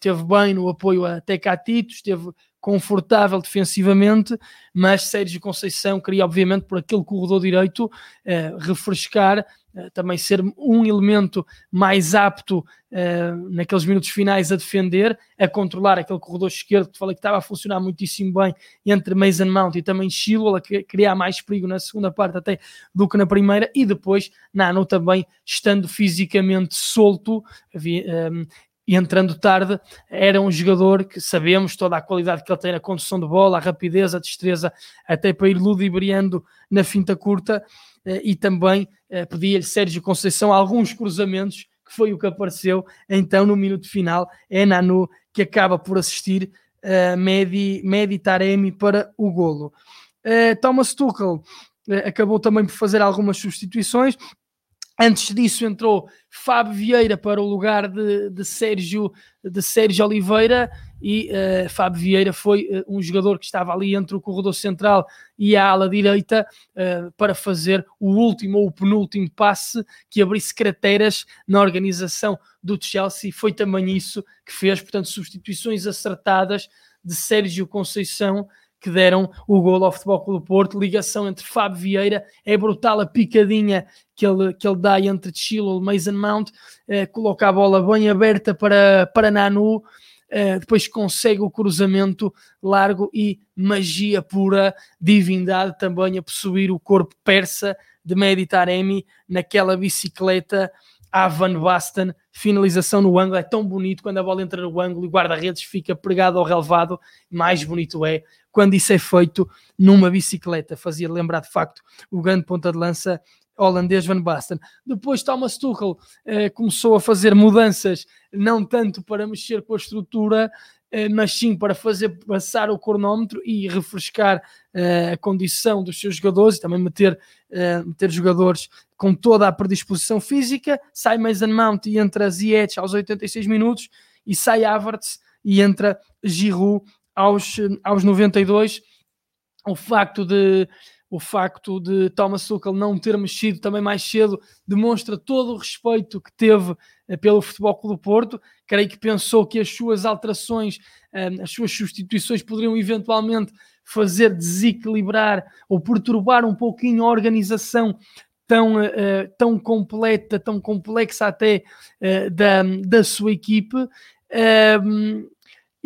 teve bem no apoio a Tecatito, esteve confortável defensivamente, mas Sérgio Conceição queria, obviamente, por aquele corredor direito, uh, refrescar, uh, também ser um elemento mais apto uh, naqueles minutos finais a defender, a controlar aquele corredor esquerdo que falei que estava a funcionar muitíssimo bem entre Mason Mount e também Chilwell, a criar mais perigo na segunda parte até do que na primeira, e depois Nano também estando fisicamente solto, havia, um, e entrando tarde, era um jogador que sabemos toda a qualidade que ele tem na condução de bola, a rapidez, a destreza, até para ir ludibriando na finta curta, eh, e também eh, pedia-lhe Sérgio Conceição alguns cruzamentos, que foi o que apareceu então no minuto final, é Nanu que acaba por assistir uh, Medi, Medi Taremi para o golo. Thomas Tuchel acabou também por fazer algumas substituições, Antes disso entrou Fábio Vieira para o lugar de, de Sérgio, de Sérgio Oliveira e uh, Fábio Vieira foi uh, um jogador que estava ali entre o corredor central e a ala direita uh, para fazer o último ou o penúltimo passe que abrisse crateras na organização do Chelsea. Foi também isso que fez, portanto, substituições acertadas de Sérgio Conceição que deram o gol ao Futebol Clube Porto, ligação entre Fábio Vieira, é brutal a picadinha que ele, que ele dá entre Chilo e Mason Mount, eh, coloca a bola bem aberta para, para Nanu, eh, depois consegue o cruzamento largo e magia pura, divindade também a possuir o corpo persa de Meditaremi naquela bicicleta. A Van Basten, finalização no ângulo, é tão bonito quando a bola entra no ângulo e o guarda-redes fica pregado ao relevado, mais bonito é quando isso é feito numa bicicleta, fazia lembrar de facto o grande ponta de lança holandês Van Basten. Depois Thomas Tuchel eh, começou a fazer mudanças, não tanto para mexer com a estrutura, eh, mas sim para fazer passar o cronómetro e refrescar eh, a condição dos seus jogadores e também meter, eh, meter jogadores com toda a predisposição física. Sai Mason Mount e entra Ziyech aos 86 minutos e sai Havertz e entra Giroud aos, aos 92. O facto de o facto de Thomas Tuchel não ter mexido também mais cedo demonstra todo o respeito que teve eh, pelo Futebol Clube do Porto. Creio que pensou que as suas alterações, eh, as suas substituições poderiam eventualmente fazer desequilibrar ou perturbar um pouquinho a organização tão, uh, tão completa, tão complexa até da, da sua equipe. Uh,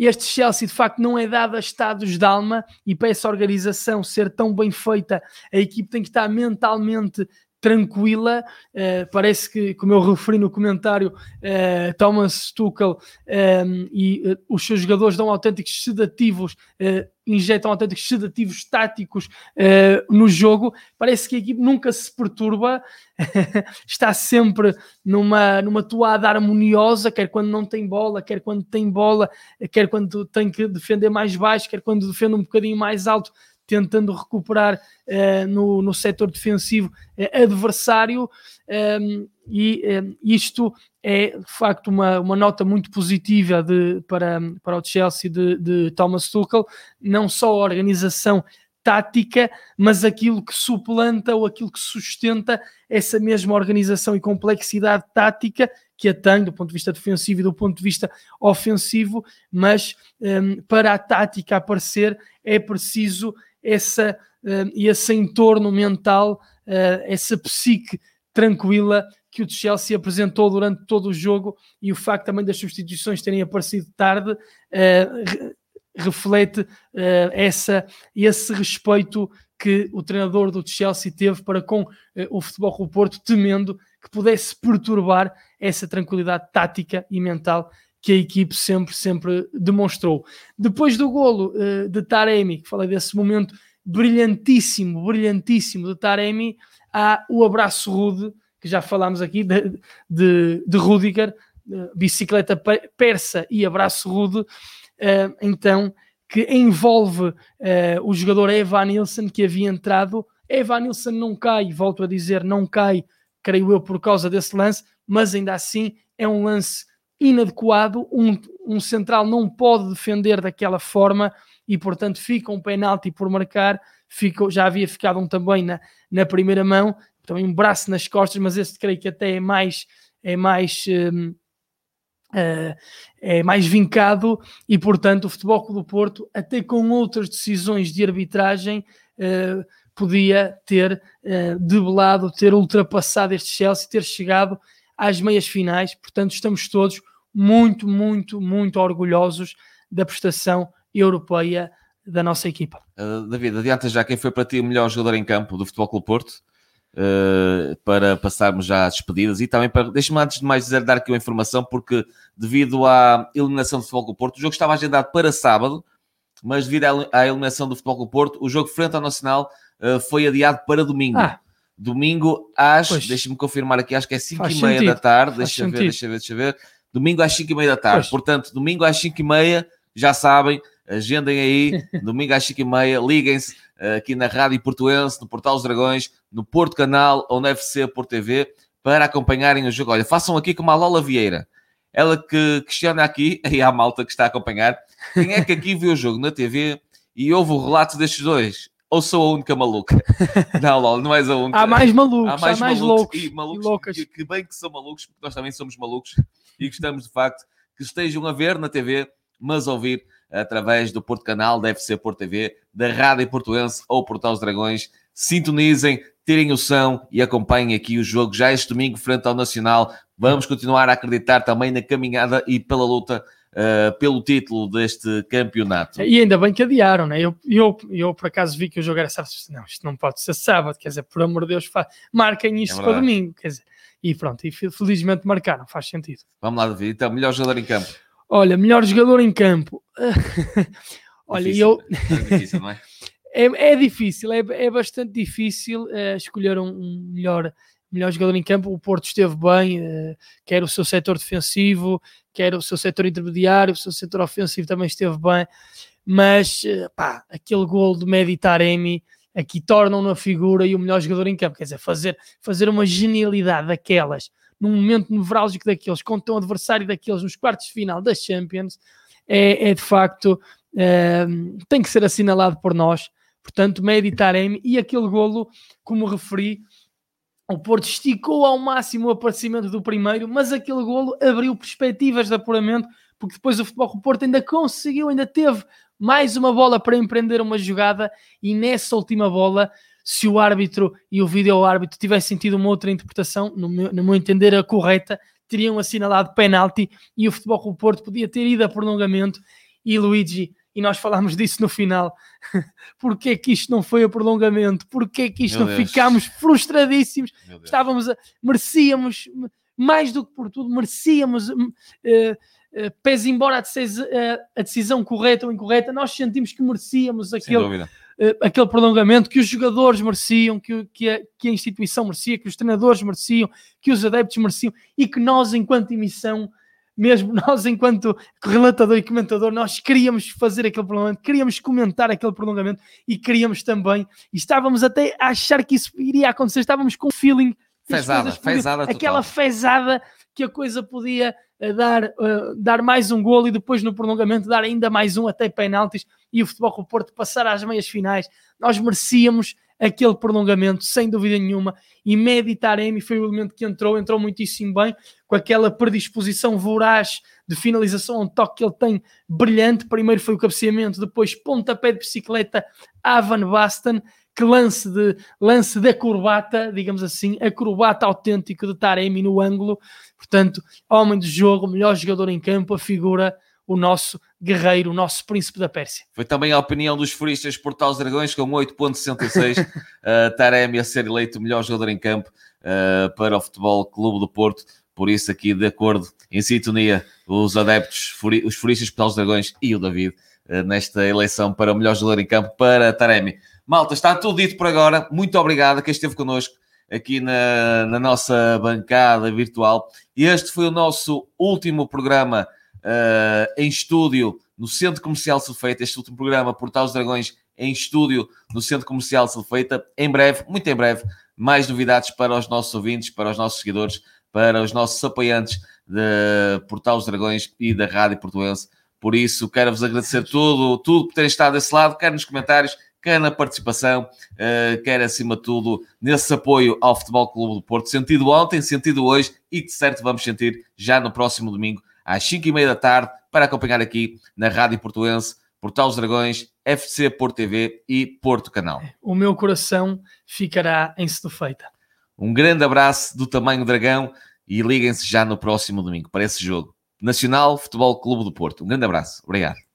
este Chelsea de facto não é dado a estados de alma e para essa organização ser tão bem feita, a equipe tem que estar mentalmente tranquila. Uh, parece que, como eu referi no comentário, uh, Thomas Tuchel um, ehm, e uh, os seus jogadores dão autênticos sedativos, injetam autênticos sedativos táticos no jogo. Parece que a equipe nunca se perturba, *laughs* está sempre numa, numa toada harmoniosa, quer quando não tem bola, quer quando tem bola, quer quando tem que defender mais baixo, quer quando defende um bocadinho mais alto tentando recuperar uh, no, no setor defensivo uh, adversário, um, ehm, e um, ehm, isto é de facto uma, uma nota muito positiva de, para, para o Chelsea de, de Thomas Tuchel, não só a organização tática, mas aquilo que suplanta ou aquilo que sustenta essa mesma organização e complexidade tática que a tem do ponto de vista defensivo e do ponto de vista ofensivo, mas um, ehm, para a tática aparecer é preciso essa, uh, esse entorno mental, uh, essa psique tranquila que o Chelsea apresentou durante todo o jogo e o facto também das substituições terem aparecido tarde uh, reflete uh, essa, esse respeito que o treinador do Chelsea teve para com uh, o Futebol Clube Porto, temendo que pudesse perturbar essa tranquilidade tática e mental que a equipe sempre, sempre demonstrou. Depois do golo uh, de Taremi, que falei desse momento brilhantíssimo, brilhantíssimo de Taremi, há o abraço rude, que já falámos aqui, de, de, de Rudiger, bicicleta persa e abraço rude, uh, então, que envolve uh, o jogador Evan Nilsson, que havia entrado. Evan Nilsson não cai, volto a dizer, não cai, creio eu, por causa desse lance, mas ainda assim é um lance inadequado, um, um central não pode defender daquela forma e portanto fica um penalti por marcar, fica, já havia ficado um também na, na primeira mão, também um braço nas costas, mas este creio que até é mais é mais um, uh, eh, é mais vincado e portanto o Futebol Clube do Porto até com outras decisões de arbitragem uh, podia ter uh, debelado, ter ultrapassado este Chelsea, ter chegado às meias finais, portanto estamos todos muito, muito, muito orgulhosos da prestação europeia da nossa equipa. Uh, David, adianta já quem foi para ti o melhor jogador em campo do Futebol Clube Porto, uh, para passarmos já às despedidas e também para, deixe-me antes de mais dizer, dar aqui uma informação, porque devido à eliminação do Futebol Clube Porto, o jogo estava agendado para sábado, mas devido à eliminação do Futebol Clube Porto, o jogo frente ao Nacional uh, foi adiado para domingo. Ah. Domingo às, deixe-me confirmar aqui, acho que é 5 e meia da tarde, deixa ver, deixa ver, deixa ver domingo às 5 e meia da tarde. Pois. Portanto, domingo às 5 e meia, já sabem, agendem aí, *laughs* domingo às 5 e meia, liguem-se uh, aqui na Rádio Portuense, no Portal dos Dragões, no Porto Canal ou na FC Porto TV, para acompanharem o jogo. Olha, façam aqui como a Lola Vieira. Ela que questiona aqui, *laughs* aí a malta que está a acompanhar, quem é que aqui viu o jogo na TV e ouve o relato destes dois? Ou sou a única maluca? *laughs* Não, Lola, não és a única. Há mais malucos, há mais, há mais loucos. E malucos que, que, bem que são malucos, porque nós também somos malucos e gostamos de facto que estejam a ver na TV, mas a ouvir através do Porto Canal, da FC Porto TV, da Rádio Portuense ou Portal dos Dragões. Sintonizem, tirem o som e acompanhem aqui o jogo já este domingo frente ao Nacional. Vamos continuar a acreditar também na caminhada e pela luta uh, pelo título deste campeonato. E ainda bem que adiaram, né? Eu, eu, eu por acaso vi que o jogo era sábado, não, isto não pode ser sábado, quer dizer, por amor de Deus, marquem isto é para domingo, quer dizer, e pronto, e felizmente marcaram, faz sentido. Vamos lá, David, então, melhor jogador em campo. Olha, melhor jogador em campo. *laughs* Olha, difícil, eu. É difícil, não é? *laughs* é, é difícil, é, é bastante difícil uh, escolher um, um, melhor, melhor jogador em campo. O Porto esteve bem, uh, quer o seu setor defensivo, quer o seu setor intermediário, o seu setor ofensivo também esteve bem, mas uh, pá, aquele gol do Meditaremi aqui tornam-no a figura e o melhor jogador em campo. Quer dizer, fazer, fazer uma genialidade daquelas, num momento nevrálgico daqueles, contra um adversário daqueles nos quartos de final das Champions, é, é de facto. tem que ser assinalado por nós Portanto, Meditarem e aquele golo, como referi, o Porto esticou ao máximo o aparecimento do primeiro, mas aquele golo abriu perspectivas de apuramento, porque depois o Futebol do Porto ainda conseguiu, ainda teve mais uma bola para empreender uma jogada e nessa última bola, se o árbitro e o vídeo-árbitro tivessem tido uma outra interpretação, no meu, no meu entender a correta, teriam assinalado penalti e o Futebol do Porto podia ter ido a prolongamento e Luigi e nós falámos disso no final. *laughs* Porquê que isto não foi a prolongamento? Porquê que isto Meu não Deus. ficámos frustradíssimos? Estávamos a, merecíamos mais do que por tudo, merecíamos uh, uh, pese embora a decisão, uh, a decisão correta ou incorreta, nós sentimos que merecíamos aquele, aquele prolongamento, que os jogadores mereciam, que, que, a, que a instituição merecia, que os treinadores mereciam, que os adeptos mereciam e que nós, enquanto emissão, mesmo *laughs* nós, enquanto relatador e comentador, nós queríamos fazer aquele prolongamento, queríamos comentar aquele prolongamento e queríamos também, e estávamos até a achar que isso iria acontecer, estávamos com o feeling. Fezada, fezada Aquela fezada que a coisa podia uh, dar, uh, dar mais um golo e depois no prolongamento dar ainda mais um até penaltis e o Futebol com o Porto passar às meias finais. Nós merecíamos aquele prolongamento, sem dúvida nenhuma, e Meditaremi foi o elemento que entrou, entrou muitíssimo bem, com aquela predisposição voraz de finalização, um toque que ele tem brilhante, primeiro foi o cabeceamento, depois pontapé de bicicleta a Van Basten, que lance de, lance de acrobata, digamos assim, acrobata autêntico de Taremi no ângulo, portanto, homem de jogo, melhor jogador em campo, a figura o nosso guerreiro, o nosso príncipe da Pérsia. Foi também a opinião dos furistas Portal Dragões com 8.66, uh, *laughs* Taremi a ser eleito o melhor jogador em campo uh, para o Futebol Clube do Porto. Por isso, aqui de acordo, em sintonia, os adeptos, os furistas Portal Dragões e o David, uh, nesta eleição para o melhor jogador em campo para Taremi. Malta, está tudo dito por agora. Muito obrigado a quem esteve connosco aqui na, na nossa bancada virtual. E este foi o nosso último programa uh, em estúdio no Centro Comercial Sulfeita. Este último programa, Portal dos Dragões, em estúdio no Centro Comercial Sulfeita. Em breve, muito em breve, mais novidades para os nossos ouvintes, para os nossos seguidores, para os nossos apoiantes de Portal dos Dragões e da Rádio Portuense. Por isso, quero-vos agradecer tudo, tudo por terem estado desse lado, quer nos comentários, quer na participação, uh, quer acima de tudo nesse apoio ao Futebol Clube do Porto, sentido ontem, sentido hoje e que certo vamos sentir já no próximo domingo às 5 e meia da tarde para acompanhar aqui na Rádio Portuense, Portal dos Dragões, FC Porto TV e Porto Canal. O meu coração ficará em feita. Um grande abraço do tamanho dragão e liguem-se já no próximo domingo para esse jogo. Nacional Futebol Clube do Porto. Um grande abraço. Obrigado.